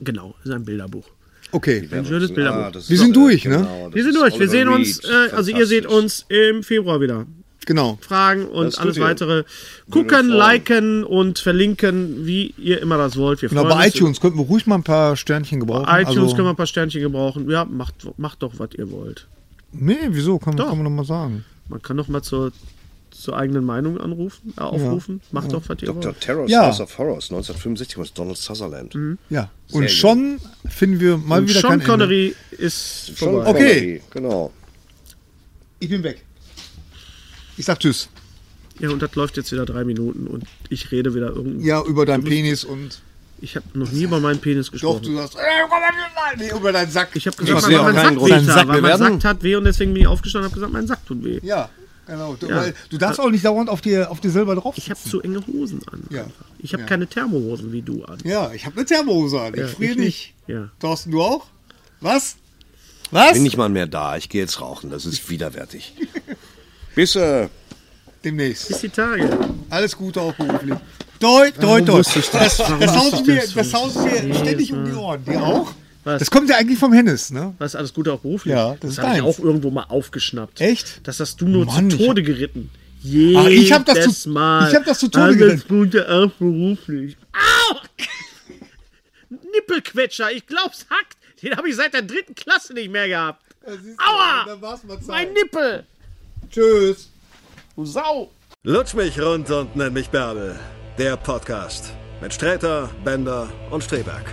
Genau, es ist ein Bilderbuch. Okay. Ein schönes Bilderbuch. Ah, Wir sind äh, durch, ne? genau, das Wir sind durch. Wir sehen uns, äh, also ihr seht uns im Februar wieder. Genau. Fragen und Das alles weitere. Gucken, liken und verlinken, wie ihr immer das wollt. Wir Genau, bei iTunes könnten wir ruhig mal ein paar Sternchen gebrauchen. über- iTunes also, können wir ein paar Sternchen gebrauchen. Ja, macht, macht doch, was ihr wollt. Nee, wieso? Kann, Doch. kann man doch mal sagen. Man kann doch mal zur, zur eigenen Meinung anrufen, äh, aufrufen. Macht doch, was ihr Dr. wollt. Terror's Ja. House of Horrors 1965 mit Donald Sutherland. Ja. Sehr Und schon finden wir mal Und wieder Sean kein Ende. Connery ist Sean vorbei. Okay. Connery, Genau. Ich bin weg. Ich sag Tschüss. Ja, und das läuft jetzt wieder drei Minuten und ich rede wieder irgend. Ja, über deinen Penis und. Ich habe noch nie über meinen Penis Doch, gesprochen. du sagst. Äh, nee, über deinen Sack. Ich habe gesagt, weil mein Sack Grund. weh Dein tat, Sack, weil mein Sack tat weh und deswegen bin ich aufgestanden und habe gesagt, mein Sack tut weh. Ja, genau. Du, Ja. Weil, du darfst auch nicht dauernd auf dir, auf dir selber drauf. Ich habe zu enge Hosen an. Ja. Ich habe Ja. keine Thermohosen wie du an. Ja, ich habe eine Thermose an. Ich Ja, friere ich nicht. nicht. Ja. Thorsten, du auch? Was? Was? Bin nicht mal mehr da. Ich gehe jetzt rauchen. Das ist widerwärtig. *laughs* Bis äh, Demnächst. Bis die Tage. Alles Gute auch beruflich. Toi, toi, toi. das? Das, das, haust mir, das? haust mir ständig um die Ohren. Dir auch? Was? Das kommt ja eigentlich vom Hennes, ne? Was alles Gute auch beruflich? Ja, das das ist habe ich auch irgendwo mal aufgeschnappt. Echt? Das hast du nur Mann, zu Tode geritten. Jedes Ach, ich hab das zu- Mal. ich hab das zu Tode Alles geritten. Gute auch beruflich. Au! Nippelquetscher, ich glaub's hackt. Den habe ich seit der dritten Klasse nicht mehr gehabt. Aua! Mein Nippel! Tschüss. Du Sau! Lutsch mich rund und nenn mich Bärbel. Der Podcast mit Sträter, Bender und Streberg.